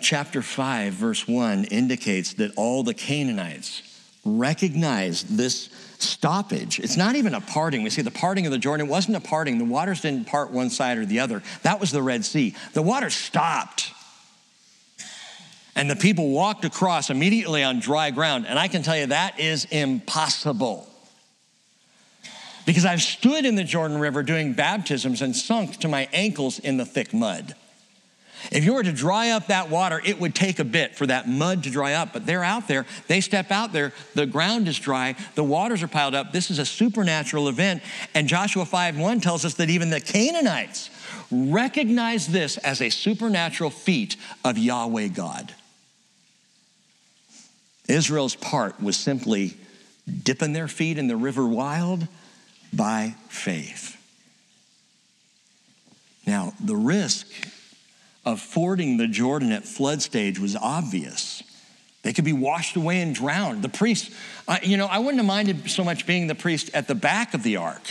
chapter 5, verse 1 indicates that all the Canaanites recognized this stoppage. It's not even a parting. We see the parting of the Jordan. It wasn't a parting. The waters didn't part one side or the other. That was the Red Sea. The water stopped. And the people walked across immediately on dry ground. And I can tell you that is impossible. Because I've stood in the Jordan River doing baptisms and sunk to my ankles in the thick mud. If you were to dry up that water, it would take a bit for that mud to dry up. But they're out there, they step out there, the ground is dry, the waters are piled up. This is a supernatural event. And Joshua 5 1 tells us that even the Canaanites recognize this as a supernatural feat of Yahweh God. Israel's part was simply dipping their feet in the river wild by faith. Now, the risk of fording the Jordan at flood stage was obvious. They could be washed away and drowned. The priest, uh, you know, I wouldn't have minded so much being the priest at the back of the ark.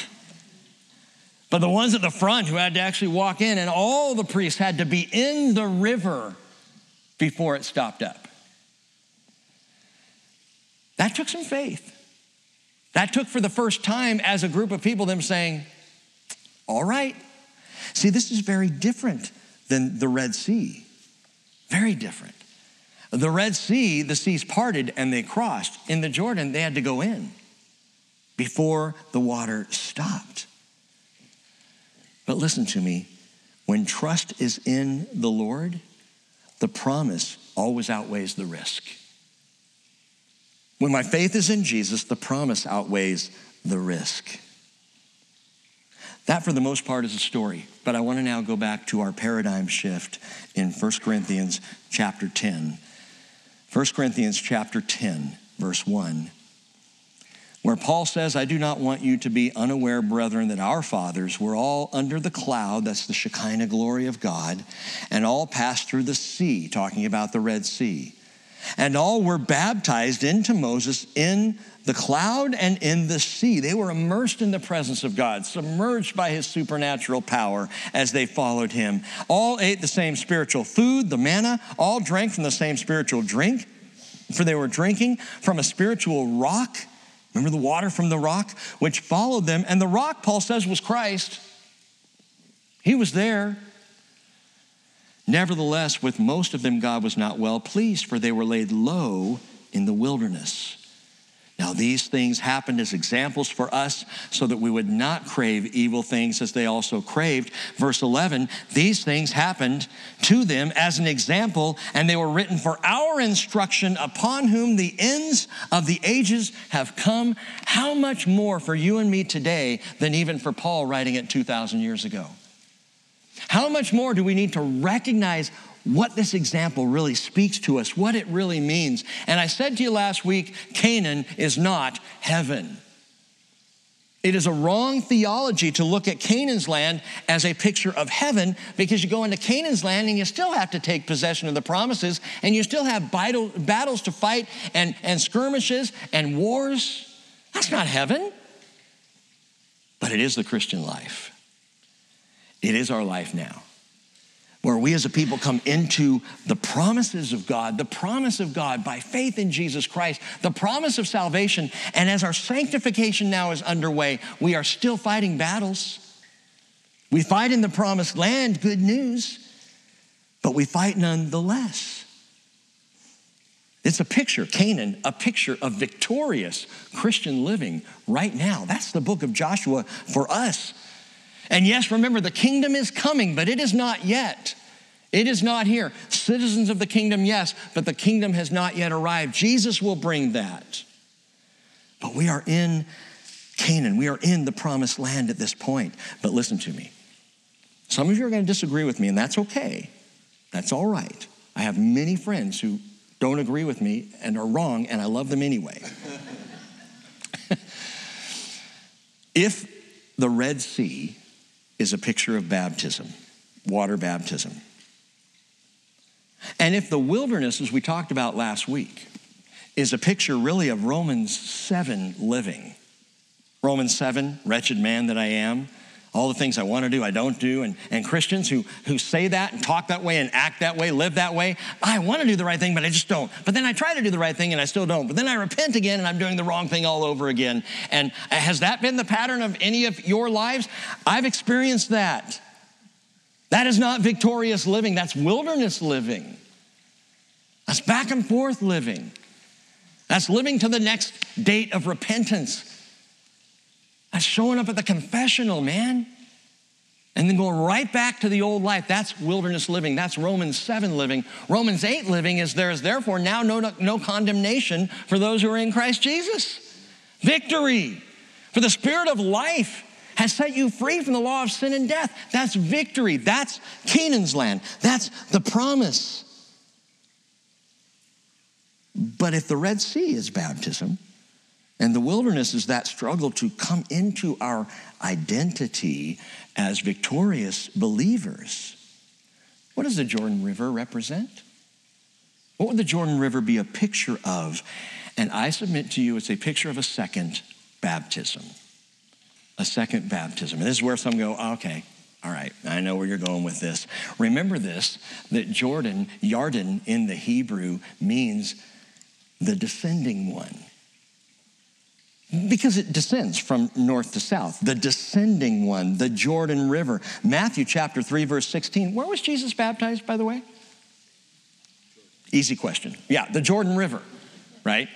But the ones at the front who had to actually walk in, and all the priests had to be in the river before it stopped up. That took some faith. That took for the first time as a group of people them saying, All right. See, this is very different than the Red Sea. Very different. The Red Sea, the seas parted and they crossed. In the Jordan, they had to go in before the water stopped. But listen to me when trust is in the Lord, the promise always outweighs the risk. When my faith is in Jesus, the promise outweighs the risk. That, for the most part, is a story. But I want to now go back to our paradigm shift in 1 Corinthians chapter 10. 1 Corinthians chapter 10, verse 1, where Paul says, I do not want you to be unaware, brethren, that our fathers were all under the cloud, that's the Shekinah glory of God, and all passed through the sea, talking about the Red Sea. And all were baptized into Moses in the cloud and in the sea. They were immersed in the presence of God, submerged by his supernatural power as they followed him. All ate the same spiritual food, the manna, all drank from the same spiritual drink, for they were drinking from a spiritual rock. Remember the water from the rock, which followed them. And the rock, Paul says, was Christ. He was there. Nevertheless, with most of them, God was not well pleased, for they were laid low in the wilderness. Now, these things happened as examples for us so that we would not crave evil things as they also craved. Verse 11, these things happened to them as an example, and they were written for our instruction, upon whom the ends of the ages have come. How much more for you and me today than even for Paul writing it 2,000 years ago? How much more do we need to recognize what this example really speaks to us, what it really means. And I said to you last week Canaan is not heaven. It is a wrong theology to look at Canaan's land as a picture of heaven because you go into Canaan's land and you still have to take possession of the promises and you still have battles to fight and, and skirmishes and wars. That's not heaven. But it is the Christian life. It is our life now where we as a people come into the promises of God, the promise of God by faith in Jesus Christ, the promise of salvation. And as our sanctification now is underway, we are still fighting battles. We fight in the promised land, good news, but we fight nonetheless. It's a picture, Canaan, a picture of victorious Christian living right now. That's the book of Joshua for us. And yes, remember, the kingdom is coming, but it is not yet. It is not here. Citizens of the kingdom, yes, but the kingdom has not yet arrived. Jesus will bring that. But we are in Canaan. We are in the promised land at this point. But listen to me. Some of you are going to disagree with me, and that's okay. That's all right. I have many friends who don't agree with me and are wrong, and I love them anyway. if the Red Sea is a picture of baptism, water baptism. And if the wilderness, as we talked about last week, is a picture really of Romans 7 living, Romans 7, wretched man that I am, all the things I want to do, I don't do. And, and Christians who, who say that and talk that way and act that way, live that way, I want to do the right thing, but I just don't. But then I try to do the right thing and I still don't. But then I repent again and I'm doing the wrong thing all over again. And uh, has that been the pattern of any of your lives? I've experienced that. That is not victorious living, that's wilderness living. That's back and forth living. That's living to the next date of repentance. That's showing up at the confessional, man. And then going right back to the old life. That's wilderness living. That's Romans 7 living. Romans 8 living is there is therefore now no, no condemnation for those who are in Christ Jesus. Victory. For the spirit of life has set you free from the law of sin and death. That's victory. That's Canaan's land. That's the promise. But if the Red Sea is baptism, and the wilderness is that struggle to come into our identity as victorious believers. What does the Jordan River represent? What would the Jordan River be a picture of? And I submit to you, it's a picture of a second baptism. A second baptism. And this is where some go, okay, all right, I know where you're going with this. Remember this that Jordan, Yarden in the Hebrew means the descending one because it descends from north to south. The descending one, the Jordan River. Matthew chapter 3, verse 16. Where was Jesus baptized, by the way? Easy question. Yeah, the Jordan River, right?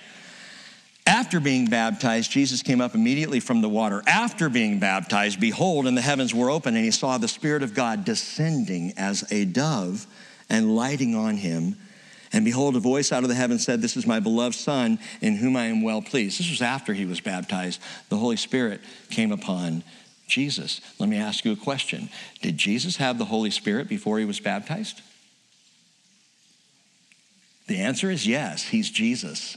After being baptized, Jesus came up immediately from the water. After being baptized, behold, and the heavens were open, and he saw the Spirit of God descending as a dove and lighting on him. And behold, a voice out of the heaven said, This is my beloved Son, in whom I am well pleased. This was after he was baptized. The Holy Spirit came upon Jesus. Let me ask you a question Did Jesus have the Holy Spirit before he was baptized? The answer is yes, he's Jesus.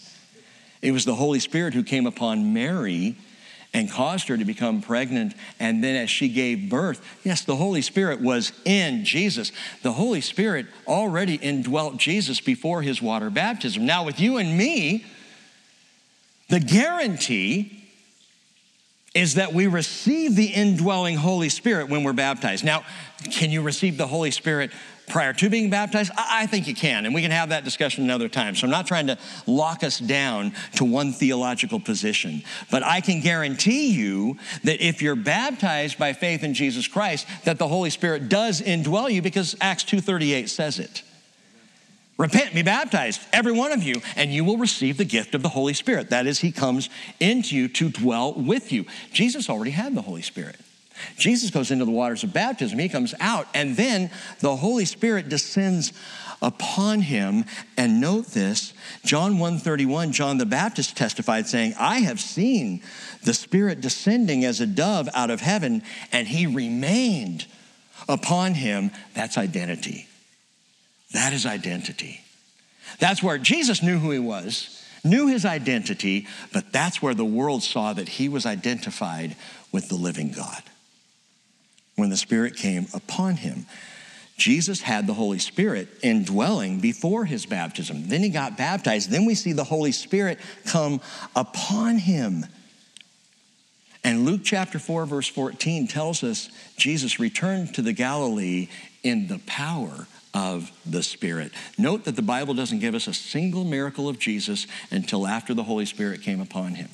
It was the Holy Spirit who came upon Mary and caused her to become pregnant. And then as she gave birth, yes, the Holy Spirit was in Jesus. The Holy Spirit already indwelt Jesus before his water baptism. Now, with you and me, the guarantee is that we receive the indwelling Holy Spirit when we're baptized. Now, can you receive the Holy Spirit prior to being baptized? I think you can, and we can have that discussion another time. So I'm not trying to lock us down to one theological position, but I can guarantee you that if you're baptized by faith in Jesus Christ, that the Holy Spirit does indwell you because Acts 2:38 says it. Repent, be baptized, every one of you, and you will receive the gift of the Holy Spirit. That is, He comes into you to dwell with you. Jesus already had the Holy Spirit. Jesus goes into the waters of baptism, He comes out, and then the Holy Spirit descends upon him and note this john 131 john the baptist testified saying i have seen the spirit descending as a dove out of heaven and he remained upon him that's identity that is identity. That's where Jesus knew who he was, knew his identity, but that's where the world saw that he was identified with the living God. When the Spirit came upon him, Jesus had the Holy Spirit indwelling before his baptism. Then he got baptized. Then we see the Holy Spirit come upon him. And Luke chapter 4, verse 14 tells us Jesus returned to the Galilee in the power of the Spirit. Note that the Bible doesn't give us a single miracle of Jesus until after the Holy Spirit came upon him.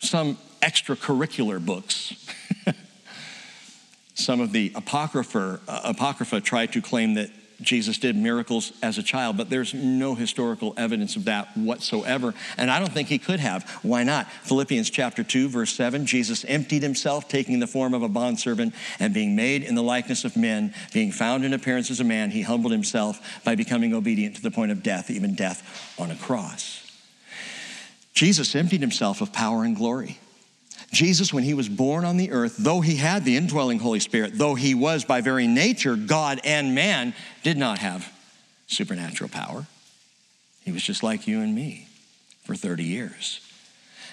Some extracurricular books. Some of the Apocrypha, uh, Apocrypha try to claim that Jesus did miracles as a child, but there's no historical evidence of that whatsoever. And I don't think he could have. Why not? Philippians chapter 2, verse 7 Jesus emptied himself, taking the form of a bondservant, and being made in the likeness of men, being found in appearance as a man, he humbled himself by becoming obedient to the point of death, even death on a cross. Jesus emptied himself of power and glory. Jesus, when he was born on the earth, though he had the indwelling Holy Spirit, though he was by very nature God and man, did not have supernatural power. He was just like you and me for 30 years.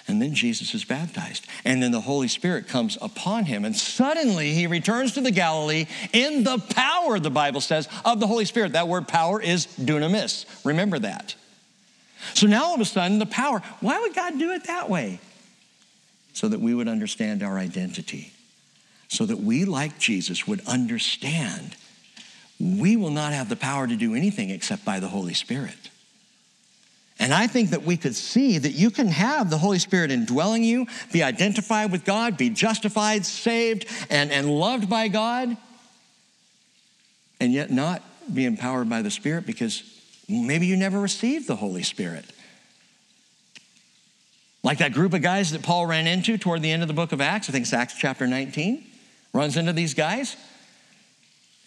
And then Jesus is baptized. And then the Holy Spirit comes upon him. And suddenly he returns to the Galilee in the power, the Bible says, of the Holy Spirit. That word power is dunamis. Remember that. So now all of a sudden, the power, why would God do it that way? So that we would understand our identity, so that we, like Jesus, would understand we will not have the power to do anything except by the Holy Spirit. And I think that we could see that you can have the Holy Spirit indwelling you, be identified with God, be justified, saved, and, and loved by God, and yet not be empowered by the Spirit because maybe you never received the Holy Spirit. Like that group of guys that Paul ran into toward the end of the book of Acts, I think it's Acts chapter 19, runs into these guys.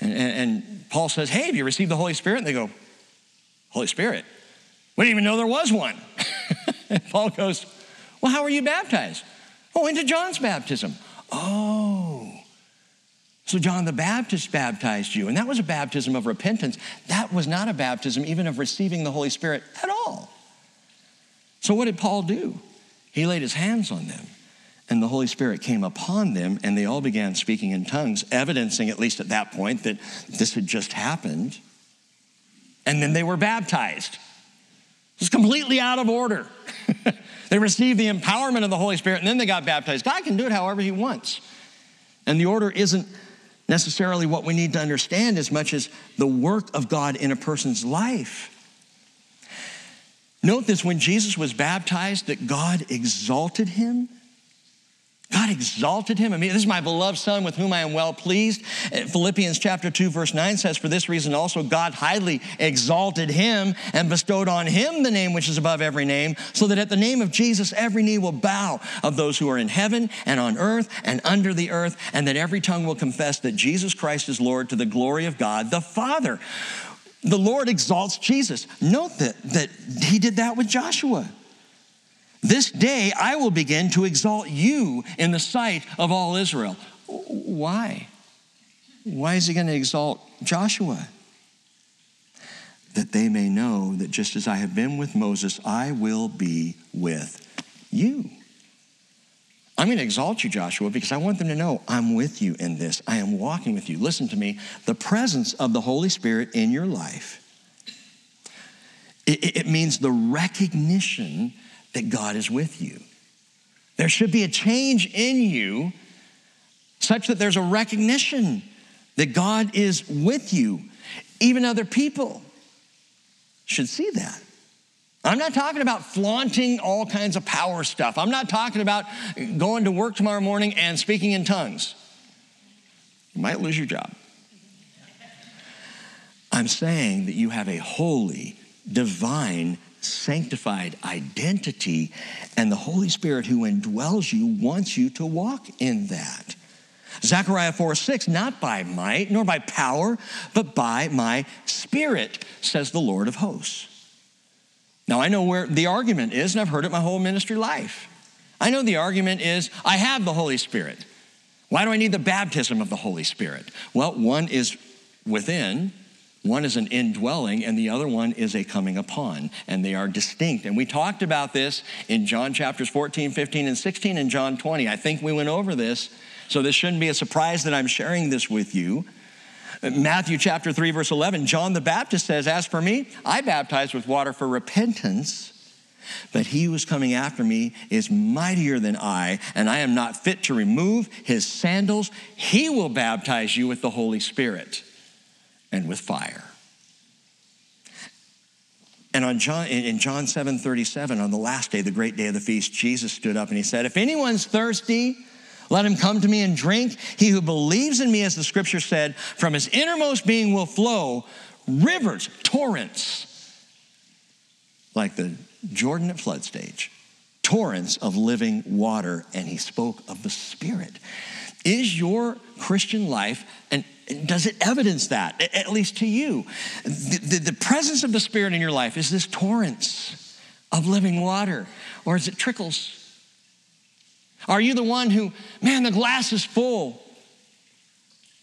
And, and, and Paul says, Hey, have you received the Holy Spirit? And they go, Holy Spirit? We didn't even know there was one. Paul goes, Well, how were you baptized? Oh, into John's baptism. Oh. So John the Baptist baptized you, and that was a baptism of repentance. That was not a baptism even of receiving the Holy Spirit at all. So what did Paul do? He laid his hands on them, and the Holy Spirit came upon them, and they all began speaking in tongues, evidencing, at least at that point, that this had just happened. And then they were baptized. It's completely out of order. they received the empowerment of the Holy Spirit, and then they got baptized. God can do it however He wants. And the order isn't necessarily what we need to understand as much as the work of God in a person's life. Note this when Jesus was baptized, that God exalted him. God exalted him. I mean, this is my beloved son with whom I am well pleased. Uh, Philippians chapter 2, verse 9 says, For this reason also God highly exalted him and bestowed on him the name which is above every name, so that at the name of Jesus every knee will bow of those who are in heaven and on earth and under the earth, and that every tongue will confess that Jesus Christ is Lord to the glory of God the Father the Lord exalts Jesus. Note that, that he did that with Joshua. This day I will begin to exalt you in the sight of all Israel. Why? Why is he going to exalt Joshua? That they may know that just as I have been with Moses, I will be with you. I'm going to exalt you, Joshua, because I want them to know I'm with you in this. I am walking with you. Listen to me. The presence of the Holy Spirit in your life, it, it means the recognition that God is with you. There should be a change in you such that there's a recognition that God is with you. Even other people should see that. I'm not talking about flaunting all kinds of power stuff. I'm not talking about going to work tomorrow morning and speaking in tongues. You might lose your job. I'm saying that you have a holy, divine, sanctified identity, and the Holy Spirit who indwells you wants you to walk in that. Zechariah 4 6, not by might nor by power, but by my spirit, says the Lord of hosts. Now, I know where the argument is, and I've heard it my whole ministry life. I know the argument is I have the Holy Spirit. Why do I need the baptism of the Holy Spirit? Well, one is within, one is an indwelling, and the other one is a coming upon, and they are distinct. And we talked about this in John chapters 14, 15, and 16, and John 20. I think we went over this, so this shouldn't be a surprise that I'm sharing this with you. Matthew chapter 3, verse 11, John the Baptist says, As for me, I baptize with water for repentance but he who is coming after me is mightier than I, and I am not fit to remove his sandals. He will baptize you with the Holy Spirit and with fire. And on John, in John 7 37, on the last day, the great day of the feast, Jesus stood up and he said, If anyone's thirsty, let him come to me and drink. He who believes in me, as the scripture said, from his innermost being will flow rivers, torrents, like the Jordan at flood stage, torrents of living water, and he spoke of the Spirit. Is your Christian life, and does it evidence that, at least to you? The, the, the presence of the Spirit in your life, is this torrents of living water, or is it trickles? Are you the one who, man, the glass is full,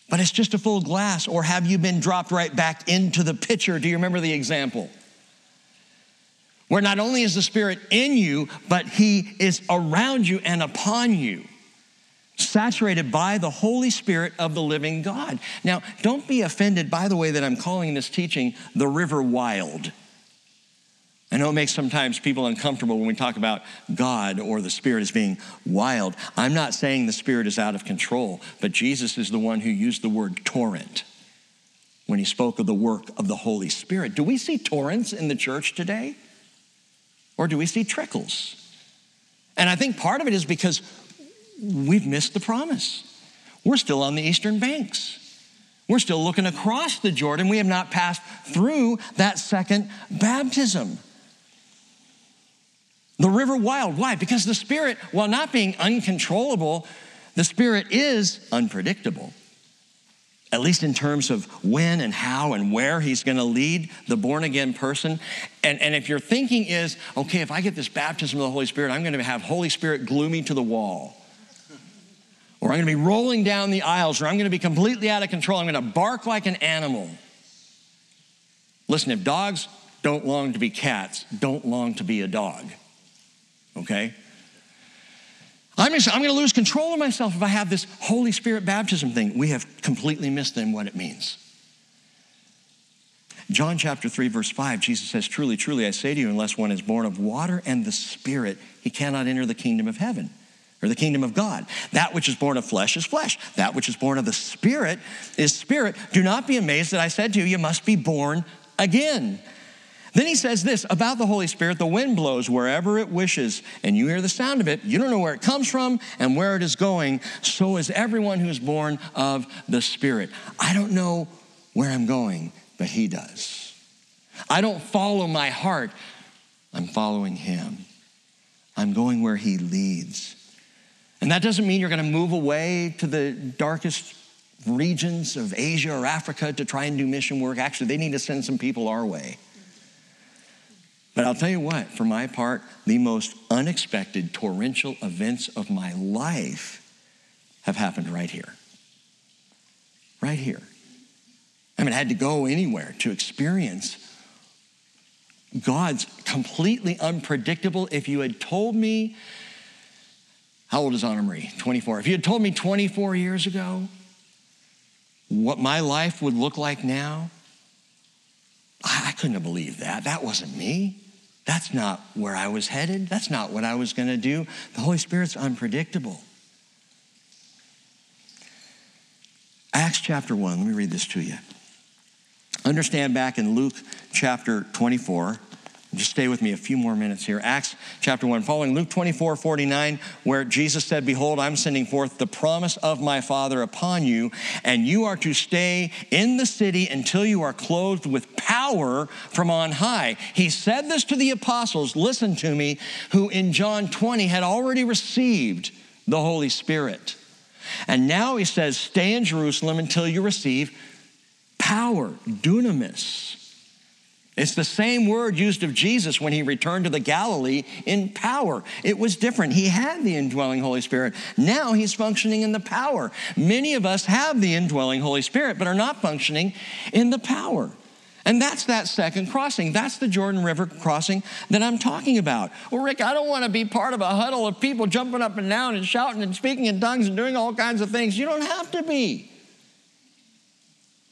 but it's just a full glass? Or have you been dropped right back into the pitcher? Do you remember the example? where not only is the Spirit in you, but He is around you and upon you, saturated by the Holy Spirit of the living God. Now, don't be offended by the way that I'm calling this teaching the river wild. I know it makes sometimes people uncomfortable when we talk about God or the Spirit as being wild. I'm not saying the Spirit is out of control, but Jesus is the one who used the word torrent when he spoke of the work of the Holy Spirit. Do we see torrents in the church today? Or do we see trickles? And I think part of it is because we've missed the promise. We're still on the eastern banks. We're still looking across the Jordan. We have not passed through that second baptism. The river wild. Why? Because the Spirit, while not being uncontrollable, the Spirit is unpredictable at least in terms of when and how and where he's going to lead the born again person. And, and if your thinking is, okay, if I get this baptism of the Holy Spirit, I'm going to have Holy Spirit glue me to the wall. Or I'm going to be rolling down the aisles, or I'm going to be completely out of control. I'm going to bark like an animal. Listen, if dogs don't long to be cats, don't long to be a dog. Okay? I'm, I'm going to lose control of myself if I have this Holy Spirit baptism thing. We have completely missed then what it means. John chapter 3, verse 5, Jesus says, Truly, truly, I say to you, unless one is born of water and the Spirit, he cannot enter the kingdom of heaven or the kingdom of God. That which is born of flesh is flesh. That which is born of the Spirit is spirit. Do not be amazed that I said to you, you must be born again. Then he says this about the Holy Spirit the wind blows wherever it wishes, and you hear the sound of it. You don't know where it comes from and where it is going. So is everyone who is born of the Spirit. I don't know where I'm going, but he does. I don't follow my heart, I'm following him. I'm going where he leads. And that doesn't mean you're going to move away to the darkest regions of Asia or Africa to try and do mission work. Actually, they need to send some people our way. But I'll tell you what, for my part, the most unexpected torrential events of my life have happened right here. Right here. I haven't had to go anywhere to experience God's completely unpredictable. If you had told me, how old is Anna Marie? 24. If you had told me 24 years ago what my life would look like now, I couldn't have believed that. That wasn't me. That's not where I was headed. That's not what I was going to do. The Holy Spirit's unpredictable. Acts chapter 1, let me read this to you. Understand back in Luke chapter 24, Just stay with me a few more minutes here. Acts chapter 1, following Luke 24, 49, where Jesus said, Behold, I'm sending forth the promise of my Father upon you, and you are to stay in the city until you are clothed with power from on high. He said this to the apostles, listen to me, who in John 20 had already received the Holy Spirit. And now he says, Stay in Jerusalem until you receive power, dunamis. It's the same word used of Jesus when he returned to the Galilee in power. It was different. He had the indwelling Holy Spirit. Now he's functioning in the power. Many of us have the indwelling Holy Spirit, but are not functioning in the power. And that's that second crossing. That's the Jordan River crossing that I'm talking about. Well, Rick, I don't want to be part of a huddle of people jumping up and down and shouting and speaking in tongues and doing all kinds of things. You don't have to be.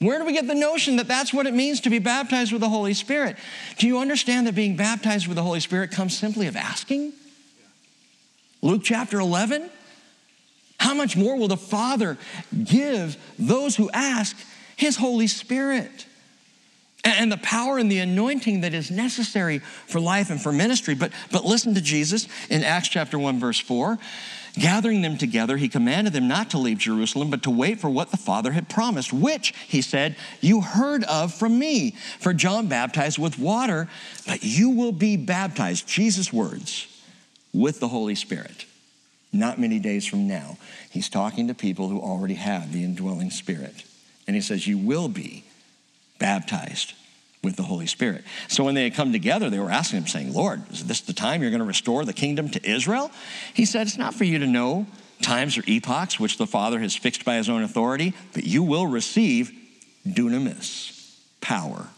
Where do we get the notion that that's what it means to be baptized with the Holy Spirit? Do you understand that being baptized with the Holy Spirit comes simply of asking? Luke chapter 11. How much more will the Father give those who ask His Holy Spirit? And the power and the anointing that is necessary for life and for ministry. But, but listen to Jesus in Acts chapter 1, verse 4. Gathering them together, he commanded them not to leave Jerusalem, but to wait for what the Father had promised, which, he said, you heard of from me. For John baptized with water, but you will be baptized, Jesus' words, with the Holy Spirit. Not many days from now. He's talking to people who already have the indwelling Spirit. And he says, You will be baptized with the Holy Spirit. So when they had come together, they were asking him, saying, Lord, is this the time you're going to restore the kingdom to Israel? He said, It's not for you to know times or epochs which the Father has fixed by his own authority, but you will receive dunamis, power.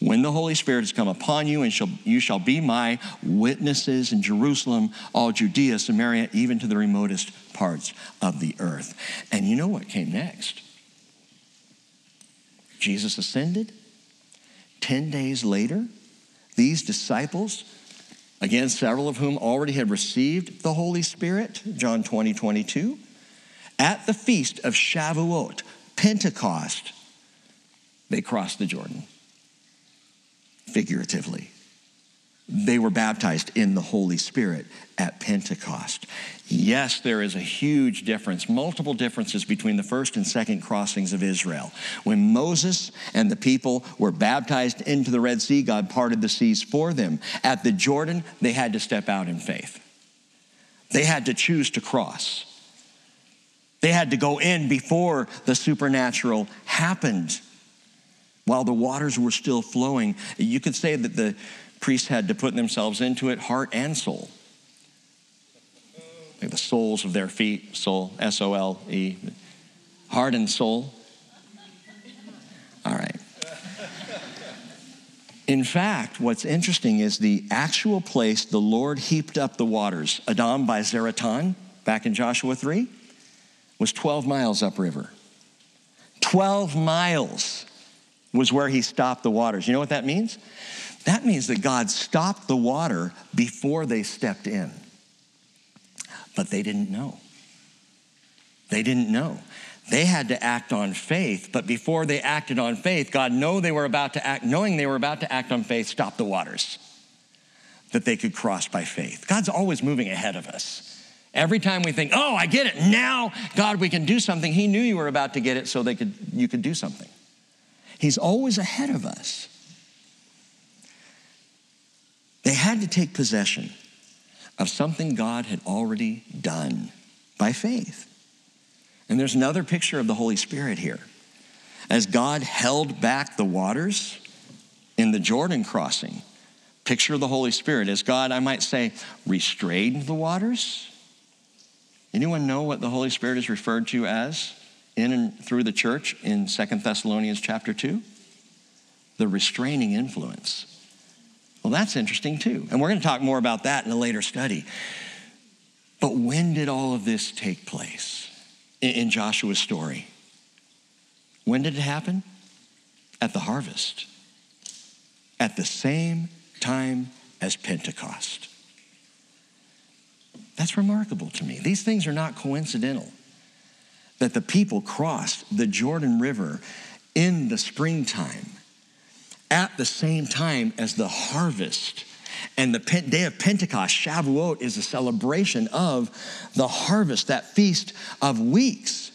When the Holy Spirit has come upon you, and shall, you shall be my witnesses in Jerusalem, all Judea, Samaria, even to the remotest parts of the earth. And you know what came next? Jesus ascended 10 days later, these disciples, again, several of whom already had received the Holy Spirit, John 20, 22, at the feast of Shavuot, Pentecost, they crossed the Jordan, figuratively they were baptized in the Holy Spirit at Pentecost. Yes, there is a huge difference, multiple differences between the first and second crossings of Israel. When Moses and the people were baptized into the Red Sea, God parted the seas for them. At the Jordan, they had to step out in faith, they had to choose to cross. They had to go in before the supernatural happened. While the waters were still flowing, you could say that the priests had to put themselves into it, heart and soul. Like the soles of their feet, soul, S O L E, heart and soul. All right. In fact, what's interesting is the actual place the Lord heaped up the waters, Adam by Zaretan, back in Joshua 3, was 12 miles upriver. 12 miles was where he stopped the waters. You know what that means? That means that God stopped the water before they stepped in. But they didn't know. They didn't know. They had to act on faith, but before they acted on faith, God know they were about to act, knowing they were about to act on faith, stopped the waters that they could cross by faith. God's always moving ahead of us. Every time we think, "Oh, I get it. Now, God, we can do something." He knew you were about to get it so they could you could do something. He's always ahead of us. They had to take possession of something God had already done by faith. And there's another picture of the Holy Spirit here. As God held back the waters in the Jordan crossing, picture of the Holy Spirit. As God, I might say, restrained the waters. Anyone know what the Holy Spirit is referred to as in and through the church in Second Thessalonians chapter 2? The restraining influence. Well, that's interesting too. And we're going to talk more about that in a later study. But when did all of this take place in Joshua's story? When did it happen? At the harvest, at the same time as Pentecost. That's remarkable to me. These things are not coincidental. That the people crossed the Jordan River in the springtime at the same time as the harvest. And the day of Pentecost, Shavuot, is a celebration of the harvest, that feast of weeks.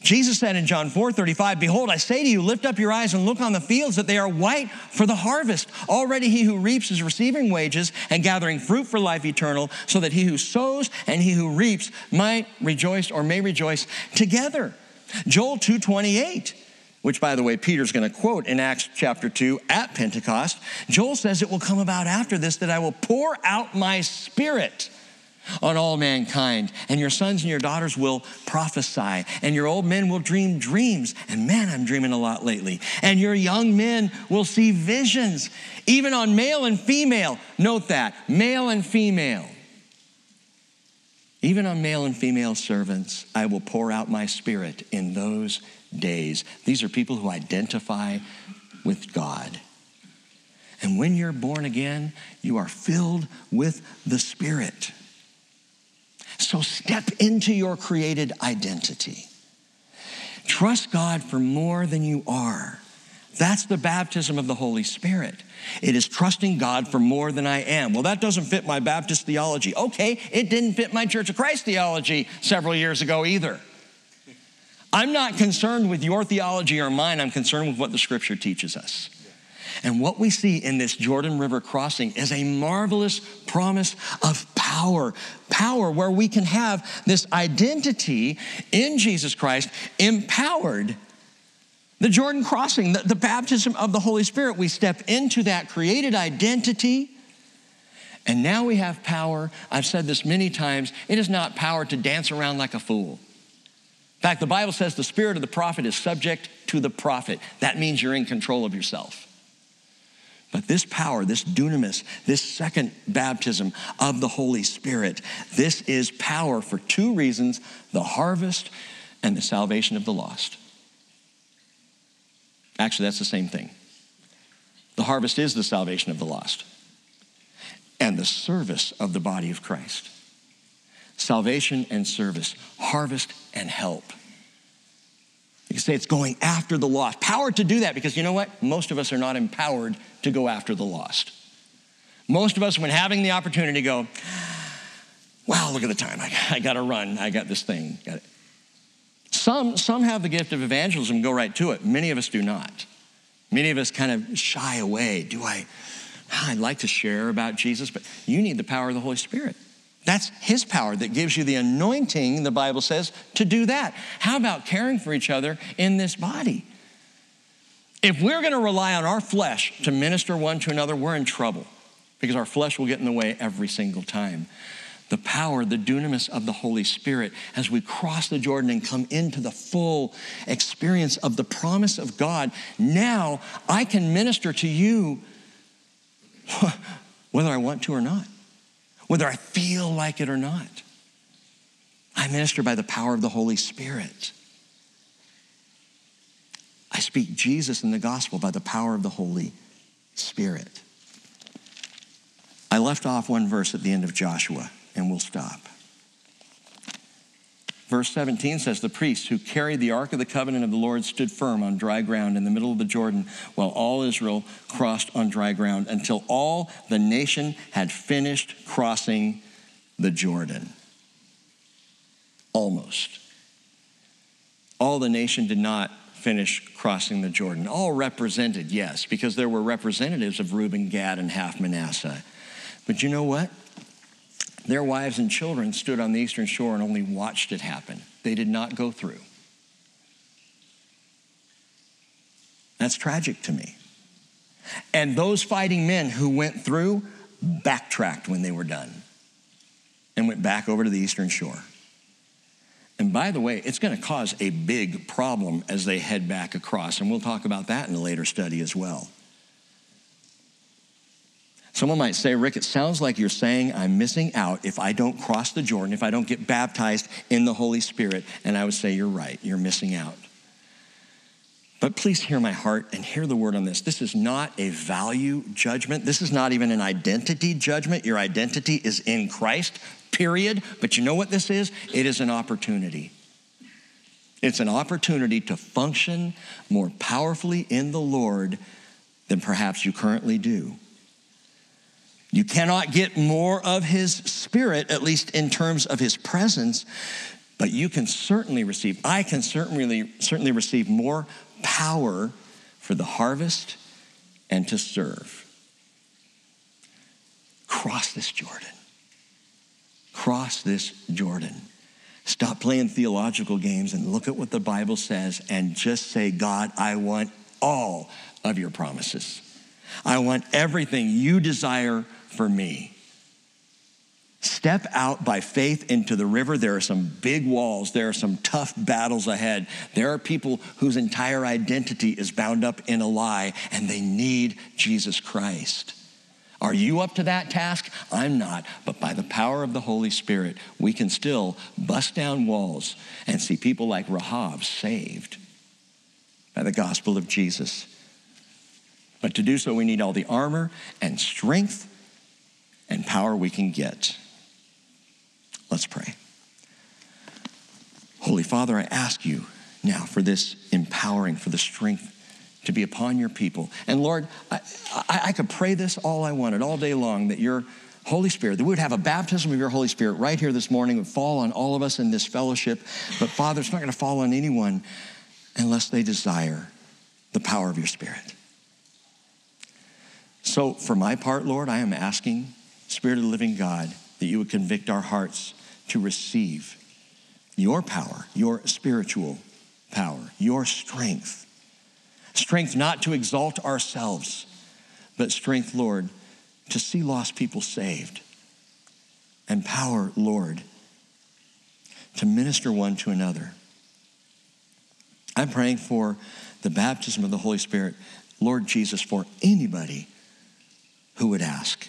Jesus said in John 4 35, Behold, I say to you, lift up your eyes and look on the fields that they are white for the harvest. Already he who reaps is receiving wages and gathering fruit for life eternal, so that he who sows and he who reaps might rejoice or may rejoice together. Joel 2:28, which by the way Peter's going to quote in Acts chapter 2 at Pentecost. Joel says it will come about after this that I will pour out my spirit on all mankind, and your sons and your daughters will prophesy, and your old men will dream dreams. And man, I'm dreaming a lot lately. And your young men will see visions, even on male and female. Note that male and female. Even on male and female servants, I will pour out my spirit in those days. These are people who identify with God. And when you're born again, you are filled with the Spirit. So step into your created identity. Trust God for more than you are. That's the baptism of the Holy Spirit. It is trusting God for more than I am. Well, that doesn't fit my Baptist theology. Okay, it didn't fit my Church of Christ theology several years ago either. I'm not concerned with your theology or mine, I'm concerned with what the scripture teaches us. And what we see in this Jordan River crossing is a marvelous promise of power. Power where we can have this identity in Jesus Christ empowered. The Jordan crossing, the, the baptism of the Holy Spirit, we step into that created identity. And now we have power. I've said this many times. It is not power to dance around like a fool. In fact, the Bible says the spirit of the prophet is subject to the prophet. That means you're in control of yourself. But this power, this dunamis, this second baptism of the Holy Spirit, this is power for two reasons the harvest and the salvation of the lost. Actually, that's the same thing. The harvest is the salvation of the lost and the service of the body of Christ. Salvation and service, harvest and help. You can say it's going after the lost. Power to do that because you know what? Most of us are not empowered to go after the lost. Most of us, when having the opportunity, go, wow, look at the time. I, I got to run. I got this thing. Got it. Some, some have the gift of evangelism, go right to it. Many of us do not. Many of us kind of shy away. Do I? Ah, I'd like to share about Jesus, but you need the power of the Holy Spirit. That's His power that gives you the anointing, the Bible says, to do that. How about caring for each other in this body? If we're going to rely on our flesh to minister one to another, we're in trouble because our flesh will get in the way every single time. The power, the dunamis of the Holy Spirit, as we cross the Jordan and come into the full experience of the promise of God, now I can minister to you whether I want to or not whether I feel like it or not. I minister by the power of the Holy Spirit. I speak Jesus and the gospel by the power of the Holy Spirit. I left off one verse at the end of Joshua, and we'll stop. Verse 17 says, The priests who carried the ark of the covenant of the Lord stood firm on dry ground in the middle of the Jordan, while all Israel crossed on dry ground until all the nation had finished crossing the Jordan. Almost. All the nation did not finish crossing the Jordan. All represented, yes, because there were representatives of Reuben, Gad, and half Manasseh. But you know what? Their wives and children stood on the eastern shore and only watched it happen. They did not go through. That's tragic to me. And those fighting men who went through backtracked when they were done and went back over to the eastern shore. And by the way, it's going to cause a big problem as they head back across. And we'll talk about that in a later study as well. Someone might say, Rick, it sounds like you're saying I'm missing out if I don't cross the Jordan, if I don't get baptized in the Holy Spirit. And I would say, You're right, you're missing out. But please hear my heart and hear the word on this. This is not a value judgment. This is not even an identity judgment. Your identity is in Christ, period. But you know what this is? It is an opportunity. It's an opportunity to function more powerfully in the Lord than perhaps you currently do. You cannot get more of His Spirit, at least in terms of His presence, but you can certainly receive, I can certainly, certainly receive more power for the harvest and to serve. Cross this Jordan. Cross this Jordan. Stop playing theological games and look at what the Bible says and just say, God, I want all of your promises. I want everything you desire for me. Step out by faith into the river. There are some big walls. There are some tough battles ahead. There are people whose entire identity is bound up in a lie and they need Jesus Christ. Are you up to that task? I'm not. But by the power of the Holy Spirit, we can still bust down walls and see people like Rahab saved by the gospel of Jesus. But to do so, we need all the armor and strength and power we can get. Let's pray. Holy Father, I ask you now for this empowering, for the strength to be upon your people. And Lord, I, I, I, could pray this all I wanted, all day long, that your Holy Spirit, that we would have a baptism of your Holy Spirit right here this morning, would fall on all of us in this fellowship. But Father, it's not going to fall on anyone unless they desire the power of your Spirit. So, for my part, Lord, I am asking, Spirit of the living God, that you would convict our hearts to receive your power, your spiritual power, your strength. Strength not to exalt ourselves, but strength, Lord, to see lost people saved. And power, Lord, to minister one to another. I'm praying for the baptism of the Holy Spirit, Lord Jesus, for anybody who would ask.